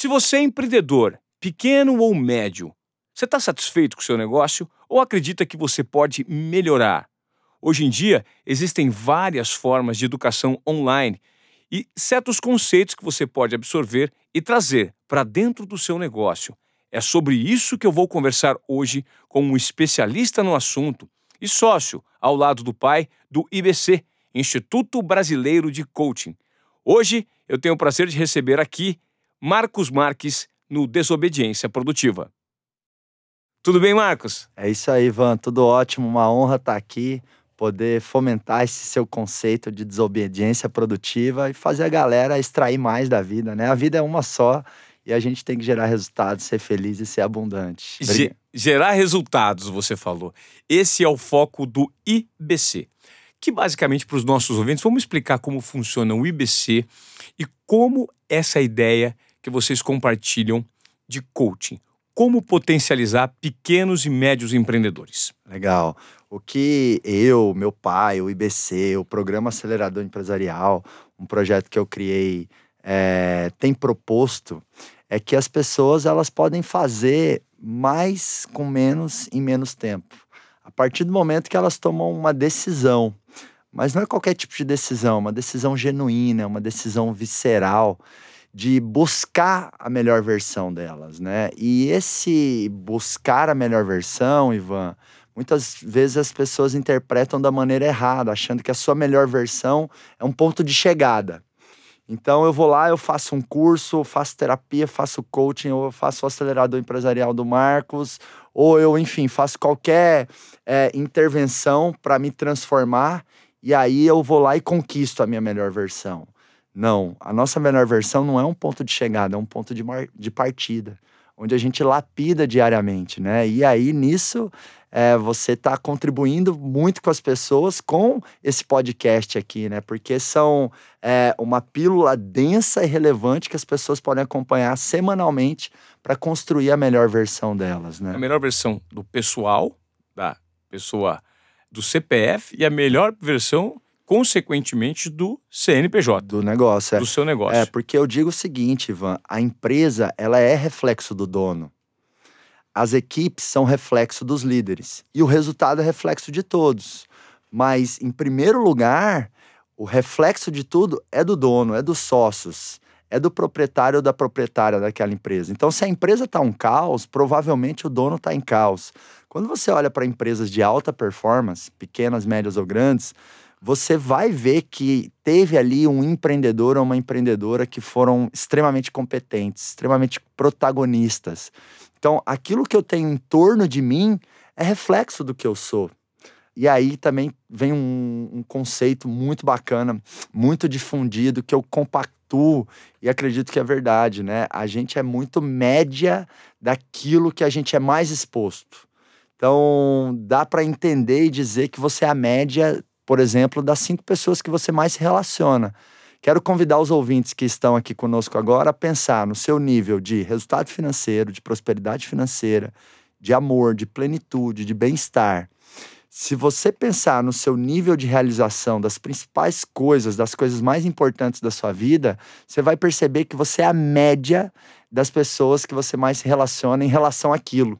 Se você é empreendedor, pequeno ou médio, você está satisfeito com o seu negócio ou acredita que você pode melhorar? Hoje em dia, existem várias formas de educação online e certos conceitos que você pode absorver e trazer para dentro do seu negócio. É sobre isso que eu vou conversar hoje com um especialista no assunto e sócio, ao lado do pai, do IBC, Instituto Brasileiro de Coaching. Hoje eu tenho o prazer de receber aqui Marcos Marques no Desobediência Produtiva. Tudo bem, Marcos? É isso aí, Ivan. Tudo ótimo. Uma honra estar aqui, poder fomentar esse seu conceito de desobediência produtiva e fazer a galera extrair mais da vida, né? A vida é uma só e a gente tem que gerar resultados, ser feliz e ser abundante. Ge gerar resultados, você falou. Esse é o foco do IBC. Que basicamente, para os nossos ouvintes, vamos explicar como funciona o IBC e como essa ideia que vocês compartilham de coaching. Como potencializar pequenos e médios empreendedores. Legal. O que eu, meu pai, o IBC, o Programa Acelerador Empresarial, um projeto que eu criei é, tem proposto é que as pessoas elas podem fazer mais com menos em menos tempo. A partir do momento que elas tomam uma decisão, mas não é qualquer tipo de decisão, uma decisão genuína, uma decisão visceral de buscar a melhor versão delas, né? E esse buscar a melhor versão, Ivan, muitas vezes as pessoas interpretam da maneira errada, achando que a sua melhor versão é um ponto de chegada. Então eu vou lá, eu faço um curso, faço terapia, faço coaching, ou eu faço o acelerador empresarial do Marcos, ou eu, enfim, faço qualquer é, intervenção para me transformar e aí eu vou lá e conquisto a minha melhor versão. Não, a nossa melhor versão não é um ponto de chegada, é um ponto de, de partida, onde a gente lapida diariamente, né? E aí nisso é, você está contribuindo muito com as pessoas com esse podcast aqui, né? Porque são é, uma pílula densa e relevante que as pessoas podem acompanhar semanalmente para construir a melhor versão delas, né? A melhor versão do pessoal, da pessoa do CPF e a melhor versão consequentemente do CNPJ. Do negócio, é. Do seu negócio. É, porque eu digo o seguinte, Ivan, a empresa, ela é reflexo do dono as equipes são reflexo dos líderes e o resultado é reflexo de todos. Mas, em primeiro lugar, o reflexo de tudo é do dono, é dos sócios, é do proprietário ou da proprietária daquela empresa. Então, se a empresa está um caos, provavelmente o dono está em caos. Quando você olha para empresas de alta performance, pequenas, médias ou grandes, você vai ver que teve ali um empreendedor ou uma empreendedora que foram extremamente competentes, extremamente protagonistas. Então, aquilo que eu tenho em torno de mim é reflexo do que eu sou. E aí também vem um, um conceito muito bacana, muito difundido, que eu compactuo e acredito que é verdade, né? A gente é muito média daquilo que a gente é mais exposto. Então, dá para entender e dizer que você é a média, por exemplo, das cinco pessoas que você mais se relaciona. Quero convidar os ouvintes que estão aqui conosco agora a pensar no seu nível de resultado financeiro, de prosperidade financeira, de amor, de plenitude, de bem-estar. Se você pensar no seu nível de realização das principais coisas, das coisas mais importantes da sua vida, você vai perceber que você é a média das pessoas que você mais se relaciona em relação àquilo.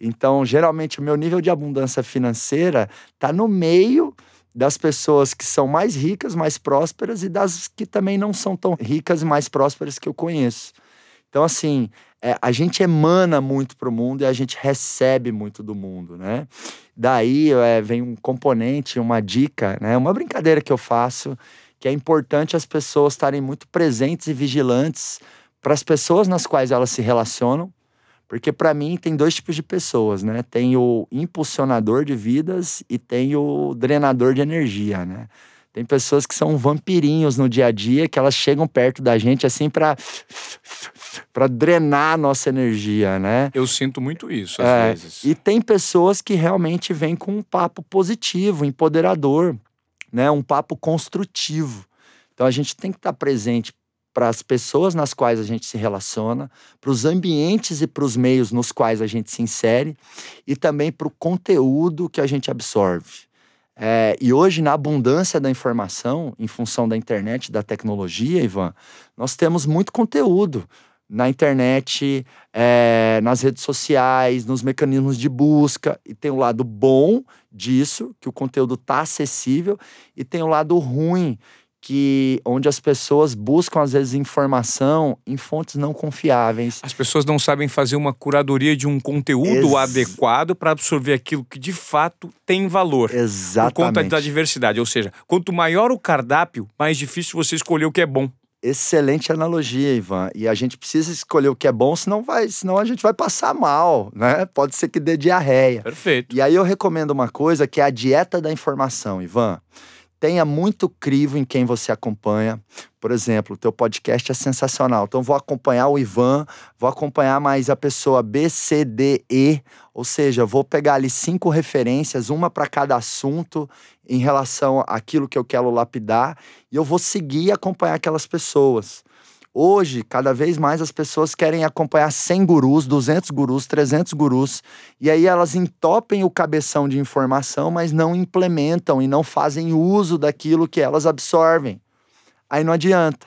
Então, geralmente, o meu nível de abundância financeira está no meio das pessoas que são mais ricas, mais prósperas e das que também não são tão ricas e mais prósperas que eu conheço. Então, assim, é, a gente emana muito para o mundo e a gente recebe muito do mundo, né? Daí é, vem um componente, uma dica, né? Uma brincadeira que eu faço, que é importante as pessoas estarem muito presentes e vigilantes para as pessoas nas quais elas se relacionam porque para mim tem dois tipos de pessoas, né? Tem o impulsionador de vidas e tem o drenador de energia, né? Tem pessoas que são vampirinhos no dia a dia, que elas chegam perto da gente assim para para drenar a nossa energia, né? Eu sinto muito isso às é, vezes. E tem pessoas que realmente vêm com um papo positivo, empoderador, né? Um papo construtivo. Então a gente tem que estar presente para as pessoas nas quais a gente se relaciona, para os ambientes e para os meios nos quais a gente se insere e também para o conteúdo que a gente absorve. É, e hoje, na abundância da informação, em função da internet, da tecnologia, Ivan, nós temos muito conteúdo. na internet, é, nas redes sociais, nos mecanismos de busca. E tem o lado bom disso, que o conteúdo está acessível, e tem o lado ruim, que onde as pessoas buscam às vezes informação em fontes não confiáveis. As pessoas não sabem fazer uma curadoria de um conteúdo Ex adequado para absorver aquilo que de fato tem valor. Exatamente. Por conta da diversidade, ou seja, quanto maior o cardápio, mais difícil você escolher o que é bom. Excelente analogia, Ivan. E a gente precisa escolher o que é bom, senão vai, senão a gente vai passar mal, né? Pode ser que dê diarreia. Perfeito. E aí eu recomendo uma coisa que é a dieta da informação, Ivan tenha muito crivo em quem você acompanha. Por exemplo, o teu podcast é sensacional. Então vou acompanhar o Ivan, vou acompanhar mais a pessoa B, C, D, E, ou seja, vou pegar ali cinco referências, uma para cada assunto em relação àquilo que eu quero lapidar, e eu vou seguir e acompanhar aquelas pessoas. Hoje, cada vez mais as pessoas querem acompanhar 100 gurus, 200 gurus, 300 gurus, e aí elas entopem o cabeção de informação, mas não implementam e não fazem uso daquilo que elas absorvem. Aí não adianta.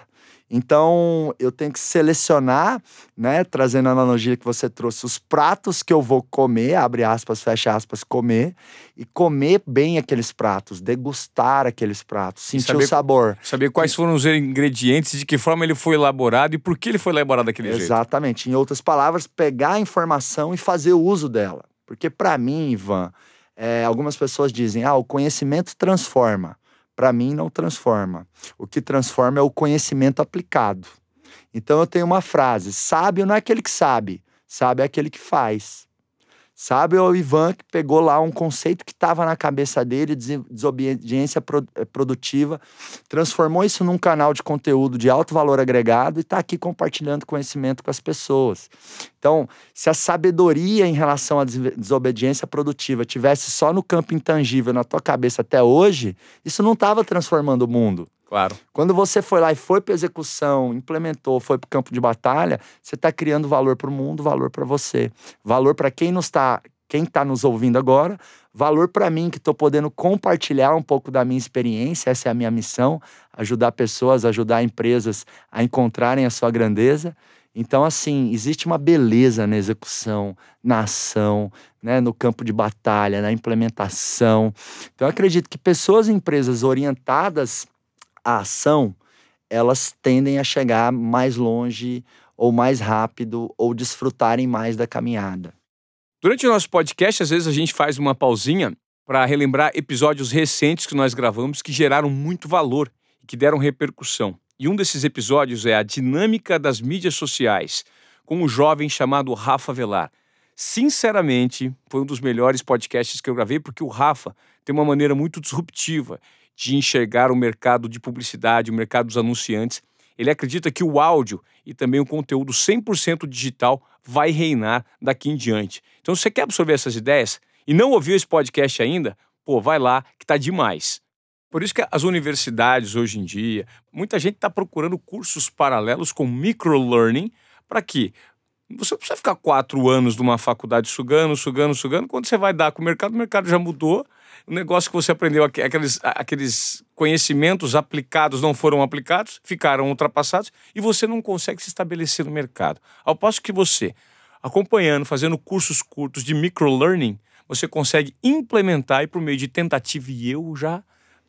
Então, eu tenho que selecionar, né, trazendo a analogia que você trouxe, os pratos que eu vou comer, abre aspas, fecha aspas, comer, e comer bem aqueles pratos, degustar aqueles pratos, sentir saber, o sabor. Saber quais foram os ingredientes, de que forma ele foi elaborado e por que ele foi elaborado daquele Exatamente. jeito. Exatamente. Em outras palavras, pegar a informação e fazer o uso dela. Porque para mim, Ivan, é, algumas pessoas dizem, ah, o conhecimento transforma para mim não transforma. O que transforma é o conhecimento aplicado. Então eu tenho uma frase: sábio não é aquele que sabe, sábio é aquele que faz. Sabe o Ivan que pegou lá um conceito que estava na cabeça dele, desobediência eh, produtiva, transformou isso num canal de conteúdo de alto valor agregado e está aqui compartilhando conhecimento com as pessoas. Então, se a sabedoria em relação à desobediência produtiva tivesse só no campo intangível na tua cabeça até hoje, isso não estava transformando o mundo. Claro. Quando você foi lá e foi para execução, implementou, foi para o campo de batalha, você está criando valor para o mundo, valor para você, valor para quem nos está, quem está nos ouvindo agora, valor para mim que estou podendo compartilhar um pouco da minha experiência. Essa é a minha missão: ajudar pessoas, ajudar empresas a encontrarem a sua grandeza. Então, assim, existe uma beleza na execução, na ação, né, no campo de batalha, na implementação. Então, acredito que pessoas e empresas orientadas a ação, elas tendem a chegar mais longe ou mais rápido ou desfrutarem mais da caminhada. Durante o nosso podcast, às vezes a gente faz uma pausinha para relembrar episódios recentes que nós gravamos que geraram muito valor e que deram repercussão. E um desses episódios é a dinâmica das mídias sociais, com um jovem chamado Rafa Velar. Sinceramente, foi um dos melhores podcasts que eu gravei, porque o Rafa tem uma maneira muito disruptiva de enxergar o mercado de publicidade, o mercado dos anunciantes. Ele acredita que o áudio e também o conteúdo 100% digital vai reinar daqui em diante. Então, se você quer absorver essas ideias e não ouviu esse podcast ainda, pô, vai lá que tá demais. Por isso que as universidades hoje em dia, muita gente está procurando cursos paralelos com microlearning para que você não precisa ficar quatro anos numa faculdade sugando, sugando, sugando. Quando você vai dar com o mercado, o mercado já mudou o negócio que você aprendeu, aqueles, aqueles conhecimentos aplicados não foram aplicados, ficaram ultrapassados e você não consegue se estabelecer no mercado. Ao passo que você, acompanhando, fazendo cursos curtos de microlearning, você consegue implementar e por meio de tentativa e erro já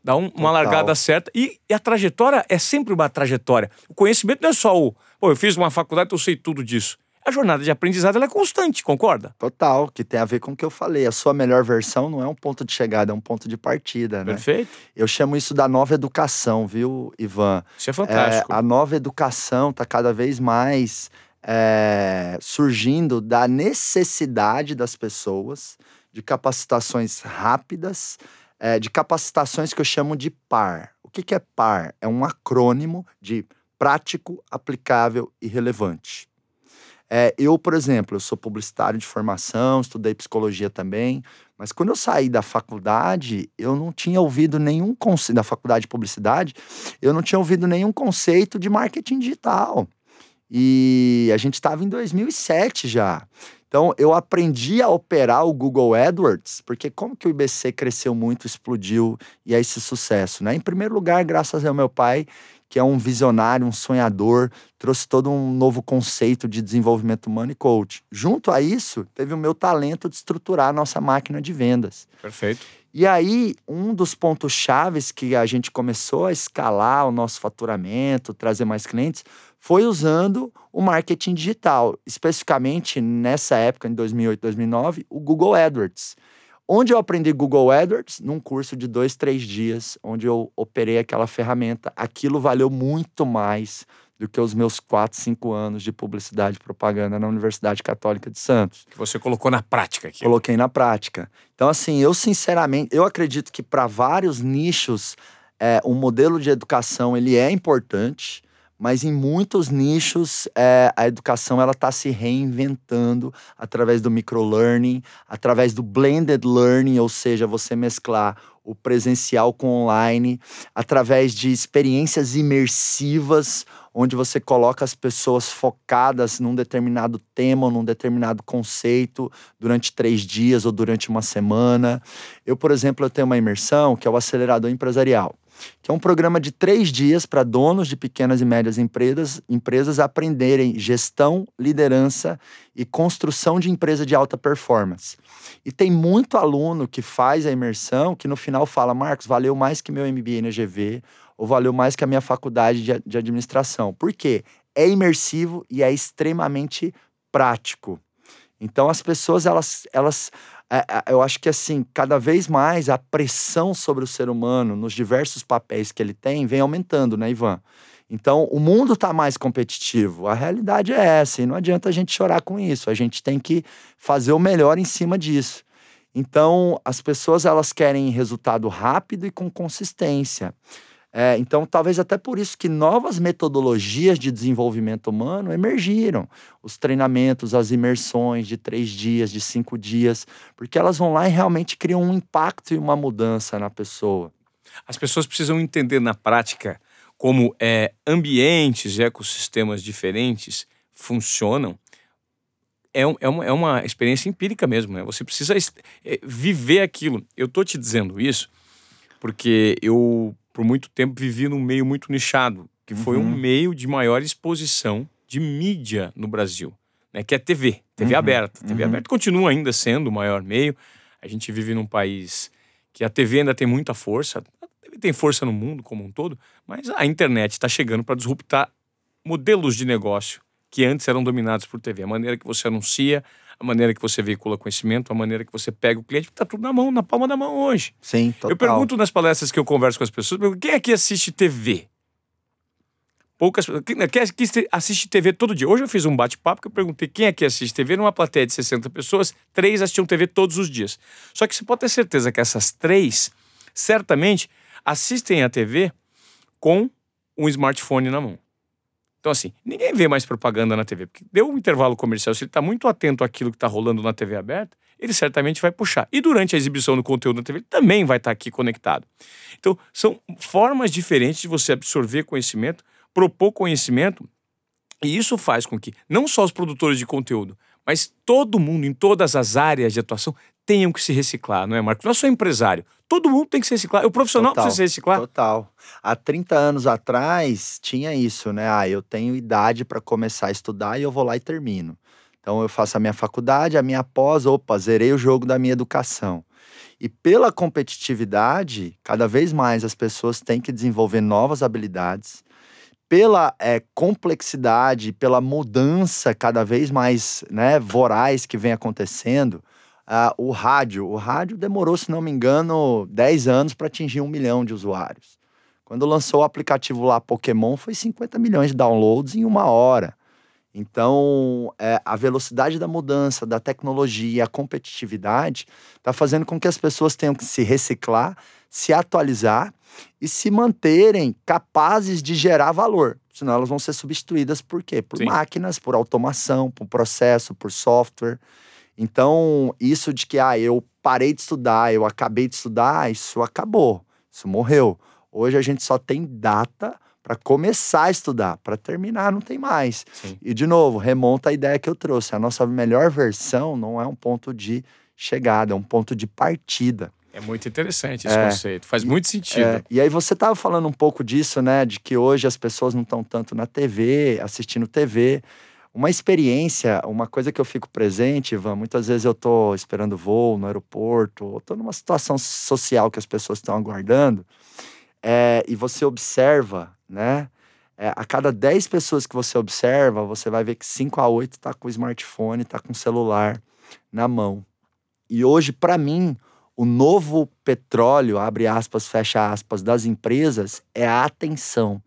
dar um, uma largada certa. E, e, a trajetória é sempre uma trajetória. O conhecimento não é só o, pô, eu fiz uma faculdade, então eu sei tudo disso a jornada de aprendizado é constante, concorda? Total, que tem a ver com o que eu falei. A sua melhor versão não é um ponto de chegada, é um ponto de partida, né? Perfeito. Eu chamo isso da nova educação, viu, Ivan? Isso é fantástico. É, a nova educação está cada vez mais é, surgindo da necessidade das pessoas de capacitações rápidas, é, de capacitações que eu chamo de PAR. O que, que é PAR? É um acrônimo de prático, aplicável e relevante. É, eu, por exemplo, eu sou publicitário de formação, estudei psicologia também, mas quando eu saí da faculdade, eu não tinha ouvido nenhum conceito, da faculdade de publicidade, eu não tinha ouvido nenhum conceito de marketing digital. E a gente estava em 2007 já. Então, eu aprendi a operar o Google AdWords, porque como que o IBC cresceu muito, explodiu e é esse sucesso, né? Em primeiro lugar, graças ao meu pai, que é um visionário, um sonhador, trouxe todo um novo conceito de desenvolvimento humano e coach. Junto a isso, teve o meu talento de estruturar a nossa máquina de vendas. Perfeito. E aí, um dos pontos chaves que a gente começou a escalar o nosso faturamento, trazer mais clientes, foi usando o marketing digital, especificamente nessa época, em 2008, 2009, o Google AdWords. Onde eu aprendi Google AdWords? Num curso de dois, três dias, onde eu operei aquela ferramenta. Aquilo valeu muito mais do que os meus quatro, cinco anos de publicidade e propaganda na Universidade Católica de Santos. Que você colocou na prática aqui. Coloquei na prática. Então, assim, eu sinceramente, eu acredito que para vários nichos, é, o modelo de educação ele é importante mas em muitos nichos é, a educação ela está se reinventando através do microlearning, através do blended learning, ou seja, você mesclar o presencial com online, através de experiências imersivas, onde você coloca as pessoas focadas num determinado tema, num determinado conceito, durante três dias ou durante uma semana. Eu, por exemplo, eu tenho uma imersão que é o acelerador empresarial que é um programa de três dias para donos de pequenas e médias empresas, empresas aprenderem gestão, liderança e construção de empresa de alta performance. E tem muito aluno que faz a imersão que no final fala: Marcos, valeu mais que meu MBA na GV, ou valeu mais que a minha faculdade de, de administração. Por quê? É imersivo e é extremamente prático. Então as pessoas elas, elas eu acho que assim, cada vez mais a pressão sobre o ser humano nos diversos papéis que ele tem vem aumentando, né, Ivan? Então, o mundo está mais competitivo. A realidade é essa, e não adianta a gente chorar com isso. A gente tem que fazer o melhor em cima disso. Então, as pessoas elas querem resultado rápido e com consistência. É, então, talvez até por isso que novas metodologias de desenvolvimento humano emergiram. Os treinamentos, as imersões de três dias, de cinco dias, porque elas vão lá e realmente criam um impacto e uma mudança na pessoa. As pessoas precisam entender na prática como é, ambientes e ecossistemas diferentes funcionam. É, é, uma, é uma experiência empírica mesmo, né? Você precisa é, viver aquilo. Eu tô te dizendo isso porque eu por muito tempo vivi num meio muito nichado, que foi uhum. um meio de maior exposição de mídia no Brasil, né? Que é TV, TV uhum. aberta. TV uhum. aberta continua ainda sendo o maior meio. A gente vive num país que a TV ainda tem muita força. A TV tem força no mundo como um todo, mas a internet está chegando para disruptar modelos de negócio que antes eram dominados por TV. A maneira que você anuncia, a maneira que você veicula conhecimento, a maneira que você pega o cliente, está tudo na mão, na palma da mão hoje. Sim, total. Eu pergunto nas palestras que eu converso com as pessoas, quem aqui assiste TV? Poucas quem, quem assiste TV todo dia. Hoje eu fiz um bate-papo que eu perguntei quem aqui assiste TV numa plateia de 60 pessoas, três assistiam TV todos os dias. Só que você pode ter certeza que essas três, certamente, assistem a TV com um smartphone na mão. Então, assim, ninguém vê mais propaganda na TV, porque deu um intervalo comercial. Se ele está muito atento àquilo que está rolando na TV aberta, ele certamente vai puxar. E durante a exibição do conteúdo na TV, ele também vai estar tá aqui conectado. Então, são formas diferentes de você absorver conhecimento, propor conhecimento, e isso faz com que não só os produtores de conteúdo, mas todo mundo, em todas as áreas de atuação, tenham que se reciclar, não é, Marco? Não é só empresário. Todo mundo tem que se reciclar. O profissional total, precisa se reciclar. Total. Há 30 anos atrás tinha isso, né? Ah, eu tenho idade para começar a estudar e eu vou lá e termino. Então eu faço a minha faculdade, a minha pós, opa, zerei o jogo da minha educação. E pela competitividade, cada vez mais as pessoas têm que desenvolver novas habilidades. Pela é, complexidade, pela mudança cada vez mais né, voraz que vem acontecendo, uh, o rádio. O rádio demorou, se não me engano, 10 anos para atingir um milhão de usuários. Quando lançou o aplicativo lá Pokémon, foi 50 milhões de downloads em uma hora. Então, é, a velocidade da mudança, da tecnologia, a competitividade, está fazendo com que as pessoas tenham que se reciclar, se atualizar e se manterem capazes de gerar valor. Senão elas vão ser substituídas por quê? Por Sim. máquinas, por automação, por processo, por software. Então, isso de que ah, eu parei de estudar, eu acabei de estudar, isso acabou, isso morreu. Hoje a gente só tem data para começar a estudar, para terminar não tem mais. Sim. E de novo, remonta a ideia que eu trouxe, a nossa melhor versão não é um ponto de chegada, é um ponto de partida. É muito interessante esse é, conceito, faz muito sentido. É, e aí você estava falando um pouco disso, né? De que hoje as pessoas não estão tanto na TV, assistindo TV. Uma experiência, uma coisa que eu fico presente, Ivan, muitas vezes eu estou esperando voo no aeroporto, ou estou numa situação social que as pessoas estão aguardando, é, e você observa, né? É, a cada 10 pessoas que você observa, você vai ver que 5 a 8 está com o smartphone, está com o celular na mão. E hoje, para mim, o novo petróleo, abre aspas, fecha aspas, das empresas é a atenção.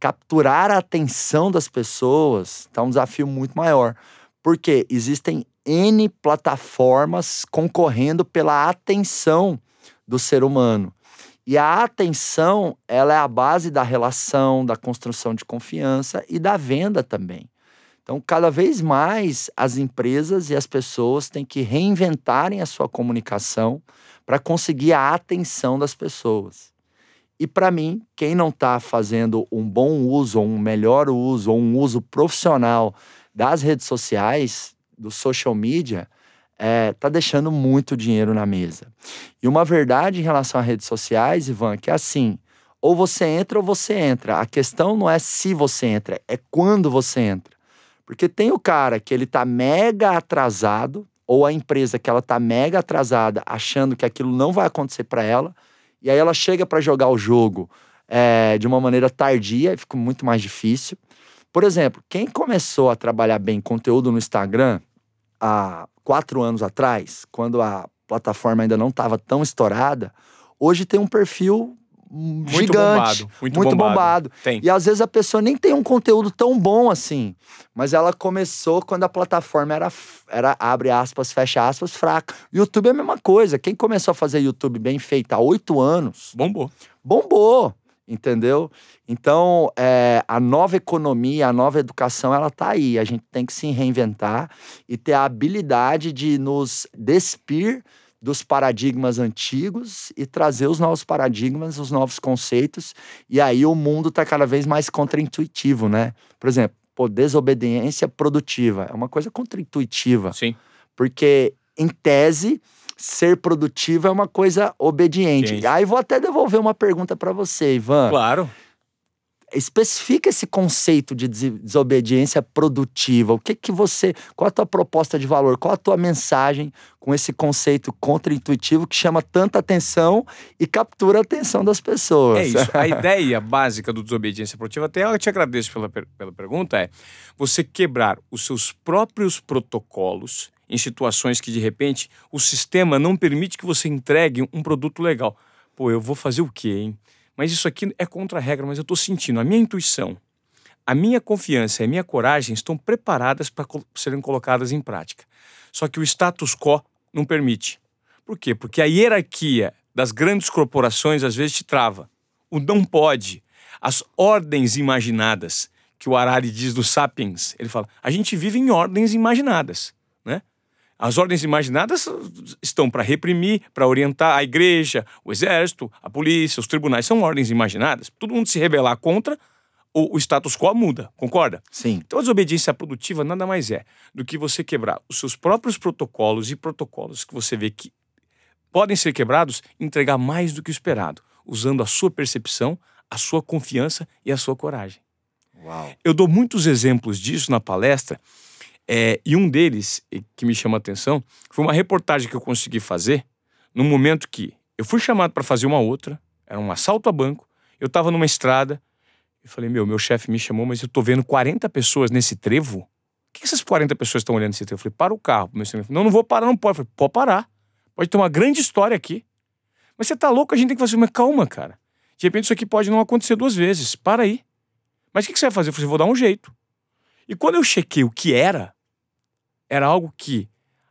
Capturar a atenção das pessoas está um desafio muito maior. Porque existem N plataformas concorrendo pela atenção do ser humano. E a atenção, ela é a base da relação, da construção de confiança e da venda também. Então, cada vez mais as empresas e as pessoas têm que reinventarem a sua comunicação para conseguir a atenção das pessoas. E para mim, quem não está fazendo um bom uso, um melhor uso, um uso profissional das redes sociais, do social media, é, tá deixando muito dinheiro na mesa. E uma verdade em relação às redes sociais, Ivan, que é assim: ou você entra ou você entra. A questão não é se você entra, é quando você entra. Porque tem o cara que ele tá mega atrasado, ou a empresa que ela tá mega atrasada, achando que aquilo não vai acontecer para ela, e aí ela chega para jogar o jogo é, de uma maneira tardia e fica muito mais difícil. Por exemplo, quem começou a trabalhar bem conteúdo no Instagram há quatro anos atrás, quando a plataforma ainda não estava tão estourada, hoje tem um perfil muito gigante, bombado, muito, muito bombado. bombado. E às vezes a pessoa nem tem um conteúdo tão bom assim, mas ela começou quando a plataforma era, era abre aspas, fecha aspas, fraca. YouTube é a mesma coisa. Quem começou a fazer YouTube bem feito há oito anos. Bombou. Bombou entendeu? Então, é, a nova economia, a nova educação, ela está aí. A gente tem que se reinventar e ter a habilidade de nos despir dos paradigmas antigos e trazer os novos paradigmas, os novos conceitos. E aí o mundo está cada vez mais contraintuitivo, né? Por exemplo, pô, desobediência produtiva é uma coisa contraintuitiva. Sim. Porque, em tese, ser produtivo é uma coisa obediente. Gente. Aí vou até devolver uma pergunta para você, Ivan. Claro. Especifica esse conceito de desobediência produtiva. O que que você, qual a tua proposta de valor? Qual a tua mensagem com esse conceito contra-intuitivo que chama tanta atenção e captura a atenção das pessoas? É isso. A ideia básica do desobediência produtiva, até eu te agradeço pela, pela pergunta, é você quebrar os seus próprios protocolos em situações que de repente o sistema não permite que você entregue um produto legal. Pô, eu vou fazer o quê, hein? Mas isso aqui é contra a regra, mas eu estou sentindo, a minha intuição, a minha confiança e a minha coragem estão preparadas para serem colocadas em prática. Só que o status quo não permite. Por quê? Porque a hierarquia das grandes corporações às vezes te trava. O não pode, as ordens imaginadas, que o Harari diz do Sapiens, ele fala: a gente vive em ordens imaginadas? As ordens imaginadas estão para reprimir, para orientar a igreja, o exército, a polícia, os tribunais. São ordens imaginadas. Todo mundo se rebelar contra, o, o status quo muda, concorda? Sim. Então a desobediência produtiva nada mais é do que você quebrar os seus próprios protocolos e protocolos que você vê que podem ser quebrados, entregar mais do que o esperado, usando a sua percepção, a sua confiança e a sua coragem. Uau. Eu dou muitos exemplos disso na palestra é, e um deles, que me chama a atenção, foi uma reportagem que eu consegui fazer no momento que eu fui chamado para fazer uma outra, era um assalto a banco, eu estava numa estrada, eu falei, meu, meu chefe me chamou, mas eu tô vendo 40 pessoas nesse trevo. O que essas 40 pessoas estão olhando nesse trevo? Eu falei, para o carro. Meu senhor, não, não vou parar, não pode. Eu falei, pode parar. Pode ter uma grande história aqui. Mas você tá louco, a gente tem que fazer uma calma, cara. De repente isso aqui pode não acontecer duas vezes. Para aí. Mas o que você vai fazer? Eu falei, vou dar um jeito. E quando eu chequei o que era, era algo que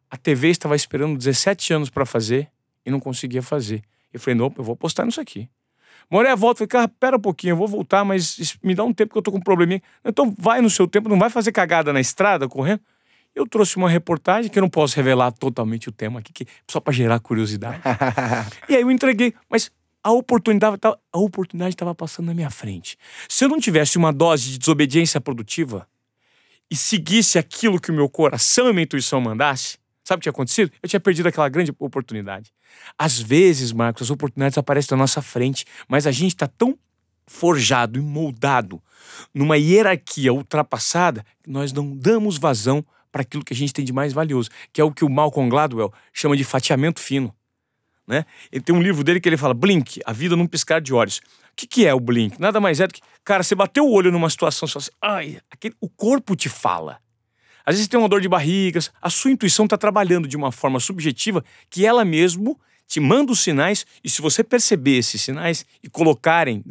a TV estava esperando 17 anos para fazer e não conseguia fazer. Eu falei, não, eu vou apostar nisso aqui. Morei a volta, falei, cara, pera um pouquinho, eu vou voltar, mas me dá um tempo que eu tô com um probleminha. Então vai no seu tempo, não vai fazer cagada na estrada correndo. Eu trouxe uma reportagem que eu não posso revelar totalmente o tema aqui, que, só para gerar curiosidade. e aí eu entreguei, mas a oportunidade a oportunidade estava passando na minha frente. Se eu não tivesse uma dose de desobediência produtiva, e seguisse aquilo que o meu coração e minha intuição mandasse, Sabe o que tinha acontecido? Eu tinha perdido aquela grande oportunidade. Às vezes, Marcos, as oportunidades aparecem na nossa frente, mas a gente está tão forjado e moldado numa hierarquia ultrapassada que nós não damos vazão para aquilo que a gente tem de mais valioso, que é o que o Malcolm Gladwell chama de fatiamento fino. Né? Ele tem um livro dele que ele fala Blink, a vida num piscar de olhos. O que, que é o Blink? Nada mais é do que, cara, você bateu o olho numa situação, você assim, ai, aquele, o corpo te fala. Às vezes você tem uma dor de barriga, a sua intuição está trabalhando de uma forma subjetiva que ela mesmo te manda os sinais e se você perceber esses sinais e colocarem,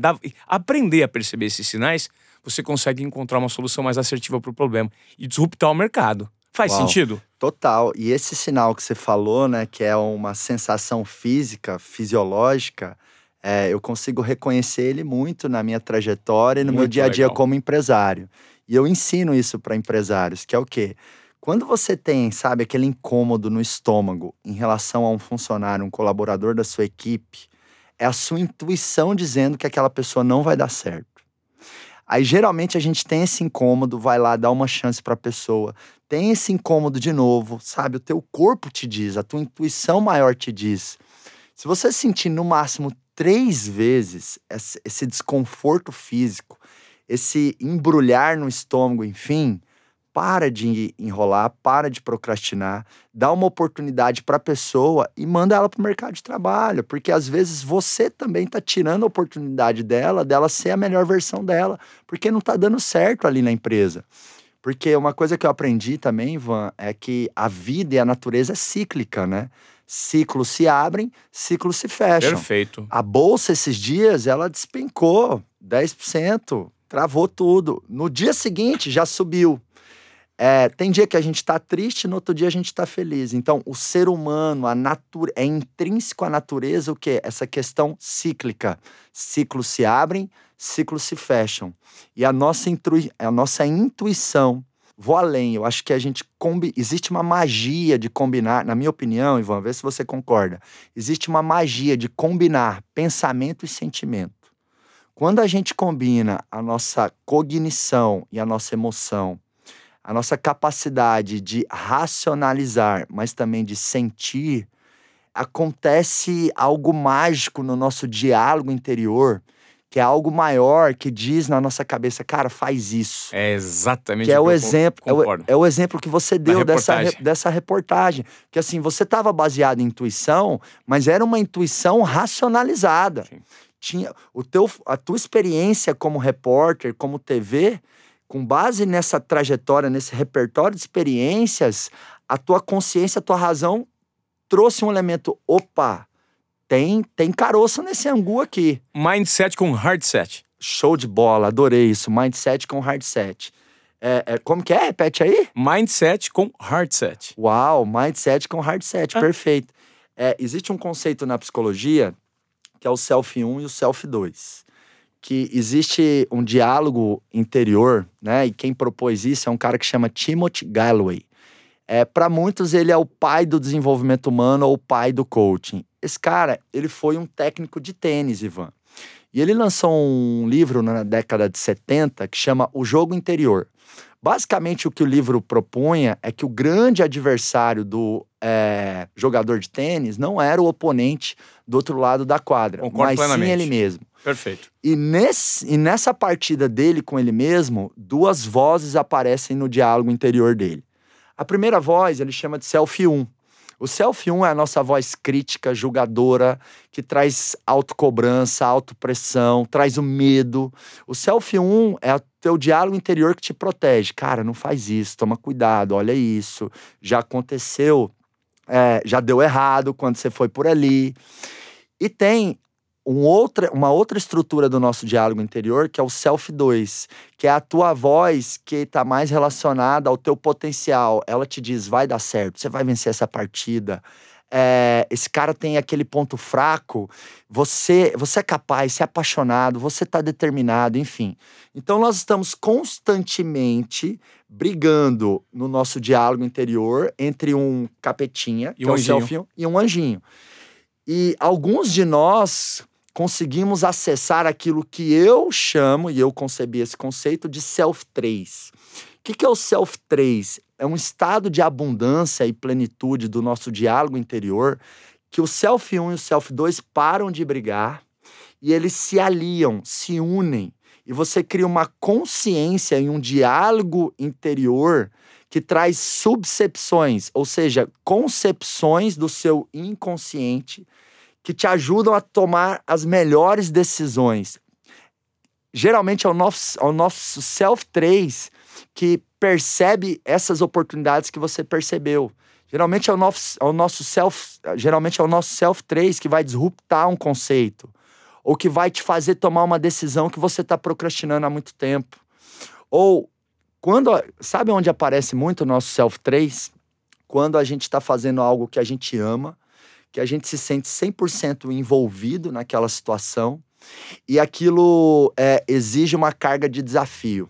aprender a perceber esses sinais, você consegue encontrar uma solução mais assertiva para o problema e disruptar o mercado. Faz Uau, sentido? Total. E esse sinal que você falou, né, que é uma sensação física, fisiológica, é, eu consigo reconhecer ele muito na minha trajetória e no muito meu dia a dia legal. como empresário. E eu ensino isso para empresários, que é o quê? Quando você tem, sabe, aquele incômodo no estômago em relação a um funcionário, um colaborador da sua equipe, é a sua intuição dizendo que aquela pessoa não vai dar certo. Aí geralmente a gente tem esse incômodo, vai lá dar uma chance para a pessoa, tem esse incômodo de novo, sabe? O teu corpo te diz, a tua intuição maior te diz. Se você sentir no máximo três vezes esse desconforto físico, esse embrulhar no estômago, enfim, para de enrolar, para de procrastinar, dá uma oportunidade para a pessoa e manda ela para o mercado de trabalho, porque às vezes você também está tirando a oportunidade dela, dela ser a melhor versão dela, porque não está dando certo ali na empresa. Porque uma coisa que eu aprendi também, Ivan, é que a vida e a natureza é cíclica, né? Ciclos se abrem, ciclos se fecham. Perfeito. A bolsa esses dias, ela despencou 10%, travou tudo. No dia seguinte já subiu. É, tem dia que a gente está triste, no outro dia a gente está feliz. Então, o ser humano, a natura, é intrínseco à natureza o quê? Essa questão cíclica. Ciclos se abrem, ciclos se fecham. E a nossa, intui a nossa intuição, vou além, eu acho que a gente combi existe uma magia de combinar, na minha opinião, Ivan, vê se você concorda. Existe uma magia de combinar pensamento e sentimento. Quando a gente combina a nossa cognição e a nossa emoção, a nossa capacidade de racionalizar, mas também de sentir, acontece algo mágico no nosso diálogo interior, que é algo maior que diz na nossa cabeça, cara, faz isso. É exatamente que é o exemplo, é o, é o, exemplo que você deu dessa, dessa reportagem. Que assim, você estava baseado em intuição, mas era uma intuição racionalizada. Sim tinha o teu, a tua experiência como repórter, como TV, com base nessa trajetória, nesse repertório de experiências, a tua consciência, a tua razão trouxe um elemento, opa, tem tem caroço nesse angu aqui. Mindset com hardset. Show de bola, adorei isso. Mindset com hardset. É, é, como que é? Repete aí. Mindset com hardset. Uau, mindset com hardset, ah. perfeito. É, existe um conceito na psicologia que é o Self 1 e o Self 2. Que existe um diálogo interior, né? E quem propôs isso é um cara que chama Timothy Galloway. É, para muitos, ele é o pai do desenvolvimento humano ou o pai do coaching. Esse cara, ele foi um técnico de tênis, Ivan. E ele lançou um livro na década de 70 que chama O Jogo Interior. Basicamente, o que o livro propunha é que o grande adversário do é, jogador de tênis não era o oponente do outro lado da quadra, Concordo mas plenamente. sim ele mesmo. Perfeito. E, nesse, e nessa partida dele com ele mesmo, duas vozes aparecem no diálogo interior dele. A primeira voz ele chama de Self 1. O Self 1 é a nossa voz crítica, julgadora, que traz autocobrança, autopressão, traz o medo. O Self 1 é o teu diálogo interior que te protege. Cara, não faz isso, toma cuidado, olha isso. Já aconteceu, é, já deu errado quando você foi por ali. E tem um outra, uma outra estrutura do nosso diálogo interior, que é o Self 2, que é a tua voz que está mais relacionada ao teu potencial. Ela te diz: vai dar certo, você vai vencer essa partida. É, esse cara tem aquele ponto fraco, você, você é capaz, você é apaixonado, você está determinado, enfim. Então nós estamos constantemente brigando no nosso diálogo interior entre um capetinha, e um, é selfie, e um anjinho. E alguns de nós conseguimos acessar aquilo que eu chamo, e eu concebi esse conceito, de Self 3. O que, que é o Self 3? é um estado de abundância e plenitude do nosso diálogo interior que o self 1 e o self 2 param de brigar e eles se aliam, se unem e você cria uma consciência em um diálogo interior que traz subcepções, ou seja, concepções do seu inconsciente que te ajudam a tomar as melhores decisões. Geralmente é o nosso, é o nosso self 3 que percebe essas oportunidades que você percebeu. Geralmente é o nosso, é o nosso self, geralmente é o nosso self 3 que vai disruptar um conceito ou que vai te fazer tomar uma decisão que você está procrastinando há muito tempo. Ou quando, sabe onde aparece muito o nosso self 3? Quando a gente está fazendo algo que a gente ama, que a gente se sente 100% envolvido naquela situação e aquilo é, exige uma carga de desafio.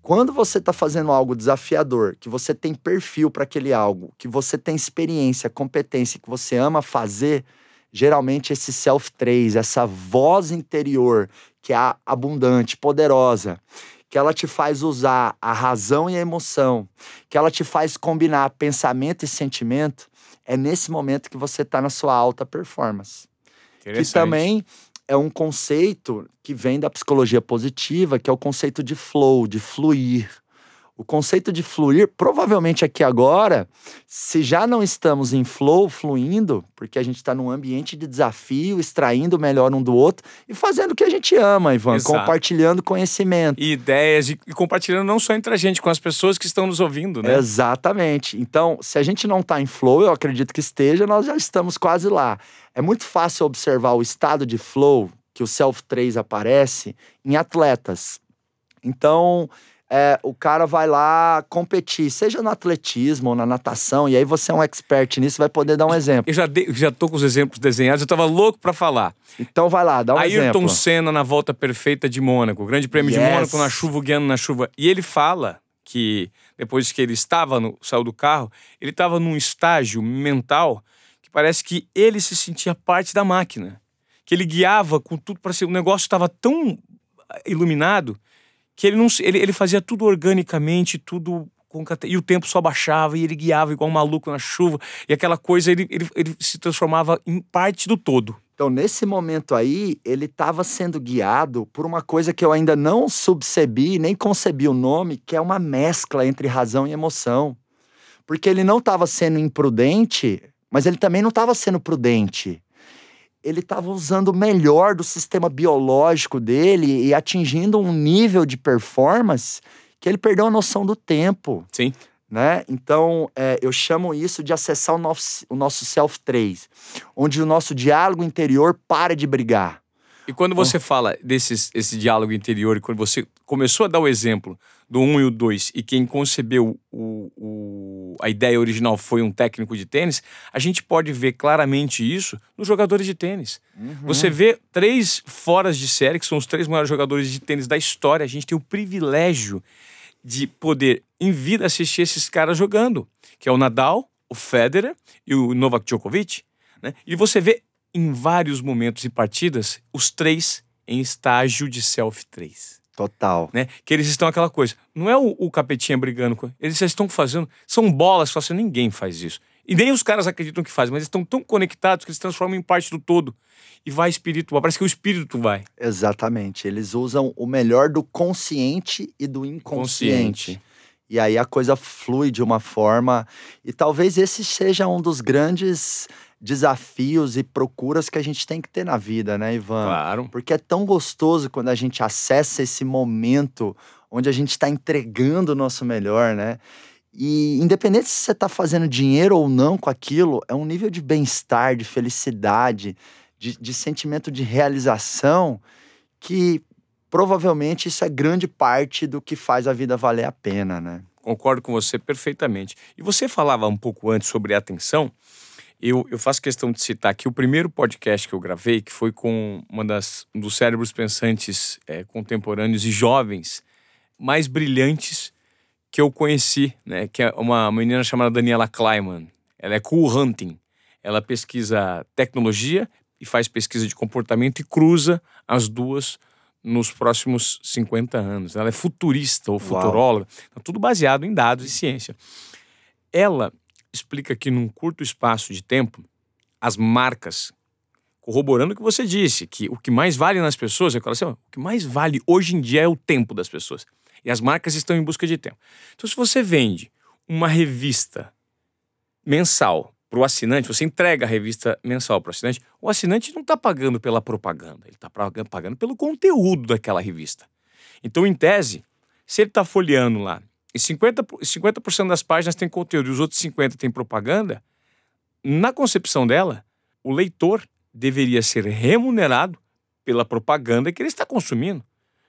Quando você está fazendo algo desafiador, que você tem perfil para aquele algo, que você tem experiência, competência, que você ama fazer, geralmente esse self 3, essa voz interior que é abundante, poderosa, que ela te faz usar a razão e a emoção, que ela te faz combinar pensamento e sentimento, é nesse momento que você está na sua alta performance. Que também é um conceito que vem da psicologia positiva, que é o conceito de flow, de fluir. O conceito de fluir, provavelmente aqui agora, se já não estamos em flow, fluindo, porque a gente está num ambiente de desafio, extraindo o melhor um do outro e fazendo o que a gente ama, Ivan, Exato. compartilhando conhecimento. E ideias, e compartilhando não só entre a gente, com as pessoas que estão nos ouvindo, né? Exatamente. Então, se a gente não está em flow, eu acredito que esteja, nós já estamos quase lá. É muito fácil observar o estado de flow que o Self 3 aparece em atletas. Então, é, o cara vai lá competir, seja no atletismo ou na natação, e aí você é um expert nisso, vai poder dar um exemplo. Eu já, de, já tô com os exemplos desenhados, eu tava louco para falar. Então vai lá, dá um Ayrton exemplo. Ayrton Senna na volta perfeita de Mônaco, Grande Prêmio yes. de Mônaco na chuva, guiando na chuva. E ele fala que depois que ele estava no, saiu do carro, ele estava num estágio mental que parece que ele se sentia parte da máquina, que ele guiava com tudo para ser, o negócio estava tão iluminado que ele não ele, ele fazia tudo organicamente, tudo com, e o tempo só baixava e ele guiava igual um maluco na chuva e aquela coisa ele, ele, ele se transformava em parte do todo. Então, nesse momento aí, ele estava sendo guiado por uma coisa que eu ainda não subcebi, nem concebi o nome, que é uma mescla entre razão e emoção. Porque ele não estava sendo imprudente, mas ele também não estava sendo prudente ele estava usando o melhor do sistema biológico dele e atingindo um nível de performance que ele perdeu a noção do tempo. Sim. Né? Então, é, eu chamo isso de acessar o nosso, o nosso self 3, onde o nosso diálogo interior para de brigar. E quando você fala desse esse diálogo interior, e quando você começou a dar o exemplo do 1 um e o 2, e quem concebeu o, o, a ideia original foi um técnico de tênis, a gente pode ver claramente isso nos jogadores de tênis. Uhum. Você vê três foras de série, que são os três maiores jogadores de tênis da história. A gente tem o privilégio de poder, em vida, assistir esses caras jogando, que é o Nadal, o Federer e o Novak Djokovic. Né? E você vê em vários momentos e partidas, os três em estágio de self 3. Total. Né? Que eles estão aquela coisa. Não é o, o capetinha brigando com. Eles já estão fazendo. São bolas, assim, ninguém faz isso. E nem os caras acreditam que fazem, mas eles estão tão conectados que eles transformam em parte do todo. E vai espiritual. Parece que o espírito vai. Exatamente. Eles usam o melhor do consciente e do inconsciente. Consciente. E aí a coisa flui de uma forma. E talvez esse seja um dos grandes desafios e procuras que a gente tem que ter na vida, né, Ivan? Claro. Porque é tão gostoso quando a gente acessa esse momento onde a gente está entregando o nosso melhor, né? E independente se você está fazendo dinheiro ou não com aquilo, é um nível de bem-estar, de felicidade, de, de sentimento de realização que provavelmente isso é grande parte do que faz a vida valer a pena, né? Concordo com você perfeitamente. E você falava um pouco antes sobre atenção. Eu, eu faço questão de citar aqui o primeiro podcast que eu gravei, que foi com uma das, um dos cérebros pensantes é, contemporâneos e jovens mais brilhantes que eu conheci, né? Que é uma menina chamada Daniela Kleiman. Ela é cool hunting. Ela pesquisa tecnologia e faz pesquisa de comportamento e cruza as duas nos próximos 50 anos. Ela é futurista ou futuróloga. Tá tudo baseado em dados e ciência. ela explica que num curto espaço de tempo, as marcas, corroborando o que você disse, que o que mais vale nas pessoas, é assim, ó, o que mais vale hoje em dia é o tempo das pessoas. E as marcas estão em busca de tempo. Então, se você vende uma revista mensal para o assinante, você entrega a revista mensal para o assinante, o assinante não está pagando pela propaganda, ele está pagando pelo conteúdo daquela revista. Então, em tese, se ele está folheando lá e 50%, 50 das páginas tem conteúdo e os outros 50% tem propaganda, na concepção dela, o leitor deveria ser remunerado pela propaganda que ele está consumindo.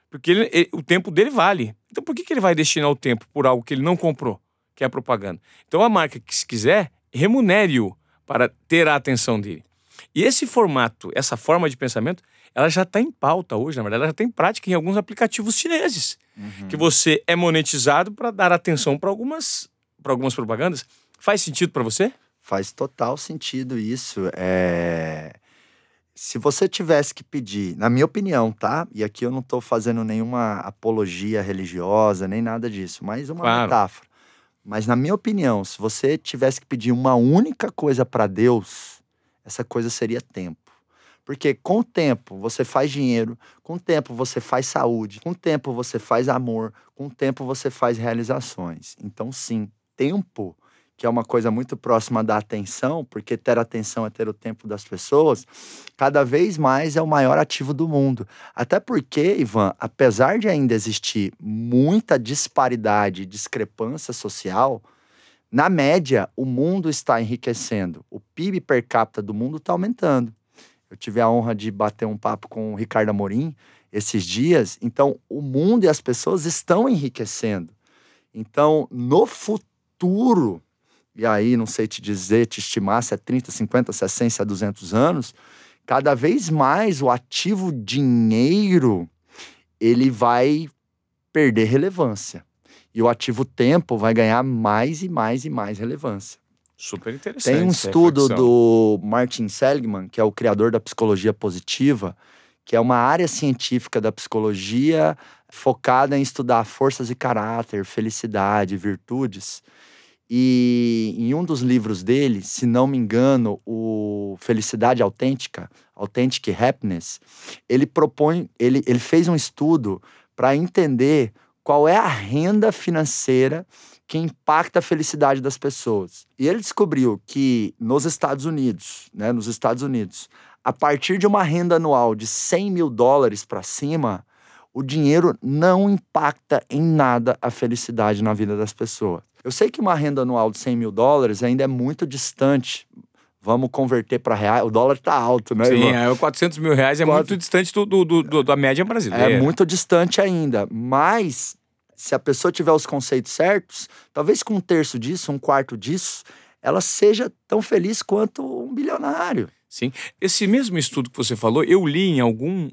Porque ele, ele, o tempo dele vale. Então por que, que ele vai destinar o tempo por algo que ele não comprou, que é a propaganda? Então a marca que se quiser, remunere-o para ter a atenção dele. E esse formato, essa forma de pensamento, ela já está em pauta hoje, na verdade, ela já está em prática em alguns aplicativos chineses. Uhum. Que você é monetizado para dar atenção para algumas, algumas propagandas. Faz sentido para você? Faz total sentido isso. É... Se você tivesse que pedir, na minha opinião, tá? E aqui eu não estou fazendo nenhuma apologia religiosa, nem nada disso, mas uma claro. metáfora. Mas na minha opinião, se você tivesse que pedir uma única coisa para Deus, essa coisa seria tempo. Porque com o tempo você faz dinheiro, com o tempo você faz saúde, com o tempo você faz amor, com o tempo você faz realizações. Então, sim, tempo que é uma coisa muito próxima da atenção, porque ter atenção é ter o tempo das pessoas, cada vez mais é o maior ativo do mundo. Até porque, Ivan, apesar de ainda existir muita disparidade e discrepância social, na média, o mundo está enriquecendo. O PIB per capita do mundo está aumentando. Eu tive a honra de bater um papo com o Ricardo Amorim esses dias. Então, o mundo e as pessoas estão enriquecendo. Então, no futuro, e aí não sei te dizer, te estimar se é 30, 50, 60, se é 200 anos, cada vez mais o ativo dinheiro ele vai perder relevância. E o ativo tempo vai ganhar mais e mais e mais relevância. Super interessante. Tem um estudo do Martin Seligman, que é o criador da psicologia positiva, que é uma área científica da psicologia focada em estudar forças e caráter, felicidade, virtudes. E em um dos livros dele, se não me engano, o Felicidade Autêntica, Authentic Happiness, ele propõe, ele, ele fez um estudo para entender qual é a renda financeira que impacta a felicidade das pessoas. E ele descobriu que nos Estados Unidos, né, nos Estados Unidos, a partir de uma renda anual de 100 mil dólares para cima, o dinheiro não impacta em nada a felicidade na vida das pessoas. Eu sei que uma renda anual de 100 mil dólares ainda é muito distante. Vamos converter para reais. O dólar está alto, né? Sim, é, 400 mil reais é Quatro... muito distante do, do, do, da média brasileira. É muito distante ainda. Mas, se a pessoa tiver os conceitos certos, talvez com um terço disso, um quarto disso, ela seja tão feliz quanto um bilionário. Sim. Esse mesmo estudo que você falou, eu li em algum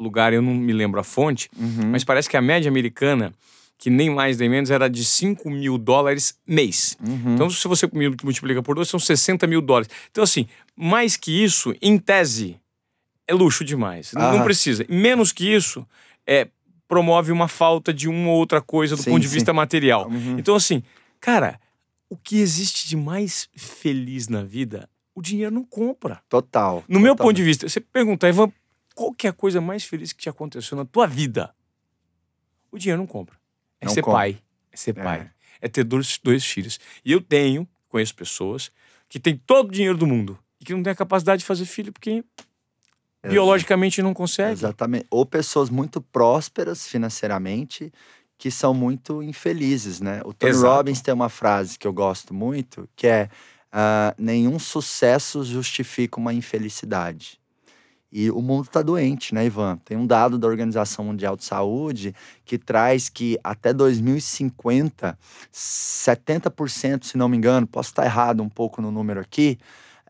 lugar, eu não me lembro a fonte, uhum. mas parece que a média americana que nem mais nem menos era de 5 mil dólares mês. Uhum. Então, se você multiplica por dois, são 60 mil dólares. Então, assim, mais que isso, em tese, é luxo demais. Ah. Não precisa. Menos que isso, é promove uma falta de uma ou outra coisa do sim, ponto de sim. vista material. Uhum. Então, assim, cara, o que existe de mais feliz na vida, o dinheiro não compra. Total. No total. meu ponto de vista, você pergunta, Ivan, qual que é a coisa mais feliz que te aconteceu na tua vida? O dinheiro não compra. É não ser pai. É ser é. pai. É ter dois, dois filhos. E eu tenho, conheço pessoas, que têm todo o dinheiro do mundo e que não têm a capacidade de fazer filho porque biologicamente não consegue. Exatamente. Ou pessoas muito prósperas financeiramente que são muito infelizes, né? O Tony Exato. Robbins tem uma frase que eu gosto muito, que é uh, nenhum sucesso justifica uma infelicidade. E o mundo está doente, né, Ivan? Tem um dado da Organização Mundial de Saúde que traz que até 2050, 70%, se não me engano, posso estar errado um pouco no número aqui,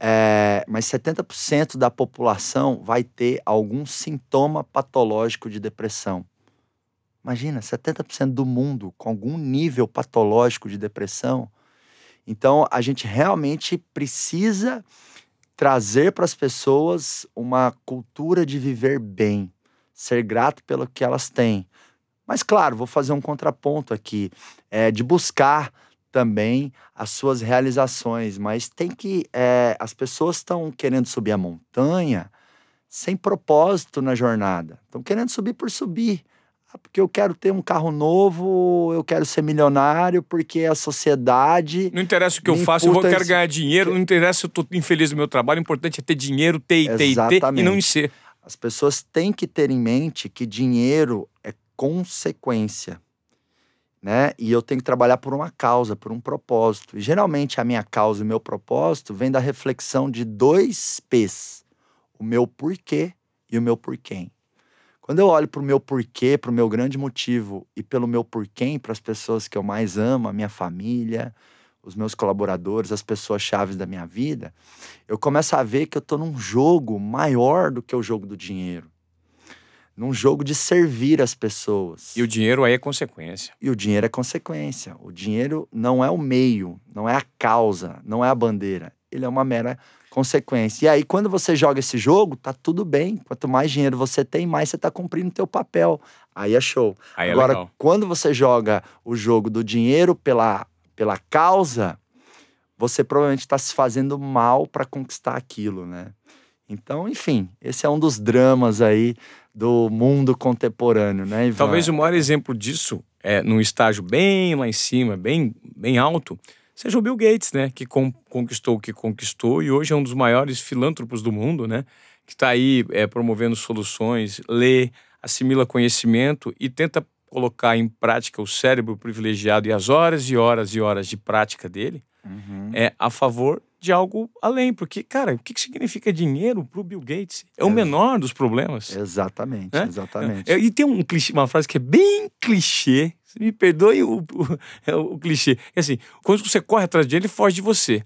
é, mas 70% da população vai ter algum sintoma patológico de depressão. Imagina, 70% do mundo com algum nível patológico de depressão. Então, a gente realmente precisa trazer para as pessoas uma cultura de viver bem, ser grato pelo que elas têm. Mas, claro, vou fazer um contraponto aqui, é, de buscar também as suas realizações, mas tem que. É, as pessoas estão querendo subir a montanha sem propósito na jornada. Estão querendo subir por subir. Ah, porque eu quero ter um carro novo, eu quero ser milionário, porque a sociedade. Não interessa o que eu faço, eu vou, quero ganhar dinheiro, não interessa se eu estou infeliz no meu trabalho, o importante é ter dinheiro, ter e ter e ter, e não em ser. As pessoas têm que ter em mente que dinheiro é consequência né? E eu tenho que trabalhar por uma causa, por um propósito. E geralmente a minha causa e o meu propósito vem da reflexão de dois P's: o meu porquê e o meu porquê. Quando eu olho para o meu porquê, para o meu grande motivo e pelo meu porquê, para as pessoas que eu mais amo, a minha família, os meus colaboradores, as pessoas chaves da minha vida, eu começo a ver que eu estou num jogo maior do que o jogo do dinheiro num jogo de servir as pessoas. E o dinheiro aí é consequência. E o dinheiro é consequência. O dinheiro não é o meio, não é a causa, não é a bandeira. Ele é uma mera consequência. E aí, quando você joga esse jogo, tá tudo bem. Quanto mais dinheiro você tem, mais você tá cumprindo o teu papel. Aí é show. Aí é Agora, legal. quando você joga o jogo do dinheiro pela, pela causa, você provavelmente está se fazendo mal para conquistar aquilo, né? Então, enfim, esse é um dos dramas aí do mundo contemporâneo, né, Ivan? Talvez o maior exemplo disso, é num estágio bem lá em cima, bem, bem alto, seja o Bill Gates, né, que conquistou o que conquistou e hoje é um dos maiores filântropos do mundo, né, que está aí é, promovendo soluções, lê, assimila conhecimento e tenta colocar em prática o cérebro privilegiado e as horas e horas e horas de prática dele uhum. é a favor de algo além. Porque, cara, o que significa dinheiro para o Bill Gates? É o menor dos problemas. Exatamente, é? exatamente. É, e tem um clichê, uma frase que é bem clichê. Me perdoe o, o, é o clichê. É assim, quando você corre atrás de ele, foge de você.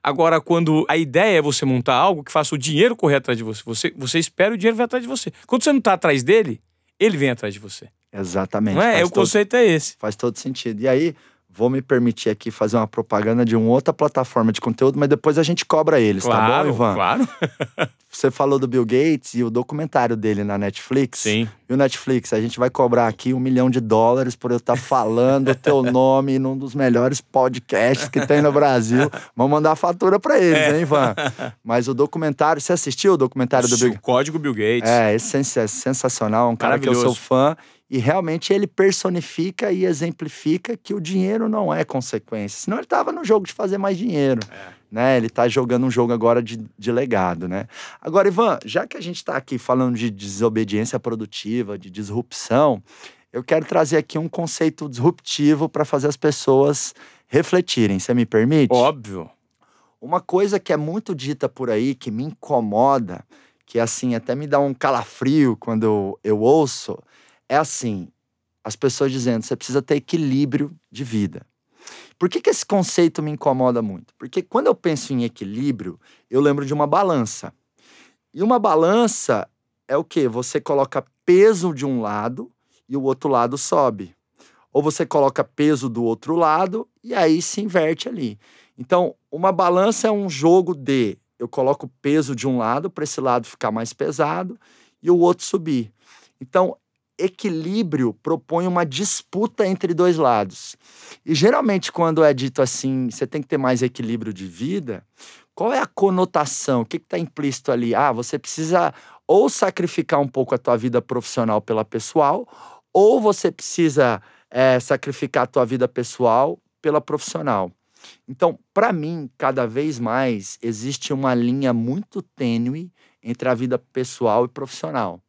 Agora, quando a ideia é você montar algo que faça o dinheiro correr atrás de você, você, você espera o dinheiro vir atrás de você. Quando você não está atrás dele, ele vem atrás de você. Exatamente. Não é? o todo, conceito é esse. Faz todo sentido. E aí, vou me permitir aqui fazer uma propaganda de uma outra plataforma de conteúdo, mas depois a gente cobra eles, claro, tá bom, Ivan? Claro. Você falou do Bill Gates e o documentário dele na Netflix. Sim. E o Netflix, a gente vai cobrar aqui um milhão de dólares por eu estar tá falando o teu nome num dos melhores podcasts que tem no Brasil. Vamos mandar a fatura para eles, é. hein, Ivan? Mas o documentário, você assistiu o documentário do Bill Gates? O Código Bill Gates. É, é sensacional, um cara que eu sou fã. E realmente ele personifica e exemplifica que o dinheiro não é consequência. Senão ele estava no jogo de fazer mais dinheiro. É. Né? Ele está jogando um jogo agora de, de legado. Né? Agora, Ivan, já que a gente está aqui falando de desobediência produtiva, de disrupção, eu quero trazer aqui um conceito disruptivo para fazer as pessoas refletirem. Você me permite? Óbvio. Uma coisa que é muito dita por aí, que me incomoda, que assim até me dá um calafrio quando eu, eu ouço, é assim: as pessoas dizendo você precisa ter equilíbrio de vida. Por que, que esse conceito me incomoda muito? Porque quando eu penso em equilíbrio, eu lembro de uma balança. E uma balança é o que? Você coloca peso de um lado e o outro lado sobe. Ou você coloca peso do outro lado e aí se inverte ali. Então, uma balança é um jogo de eu coloco peso de um lado para esse lado ficar mais pesado e o outro subir. Então, equilíbrio propõe uma disputa entre dois lados. E geralmente, quando é dito assim, você tem que ter mais equilíbrio de vida, qual é a conotação? O que está implícito ali? Ah, você precisa ou sacrificar um pouco a tua vida profissional pela pessoal, ou você precisa é, sacrificar a tua vida pessoal pela profissional. Então, para mim, cada vez mais existe uma linha muito tênue entre a vida pessoal e profissional.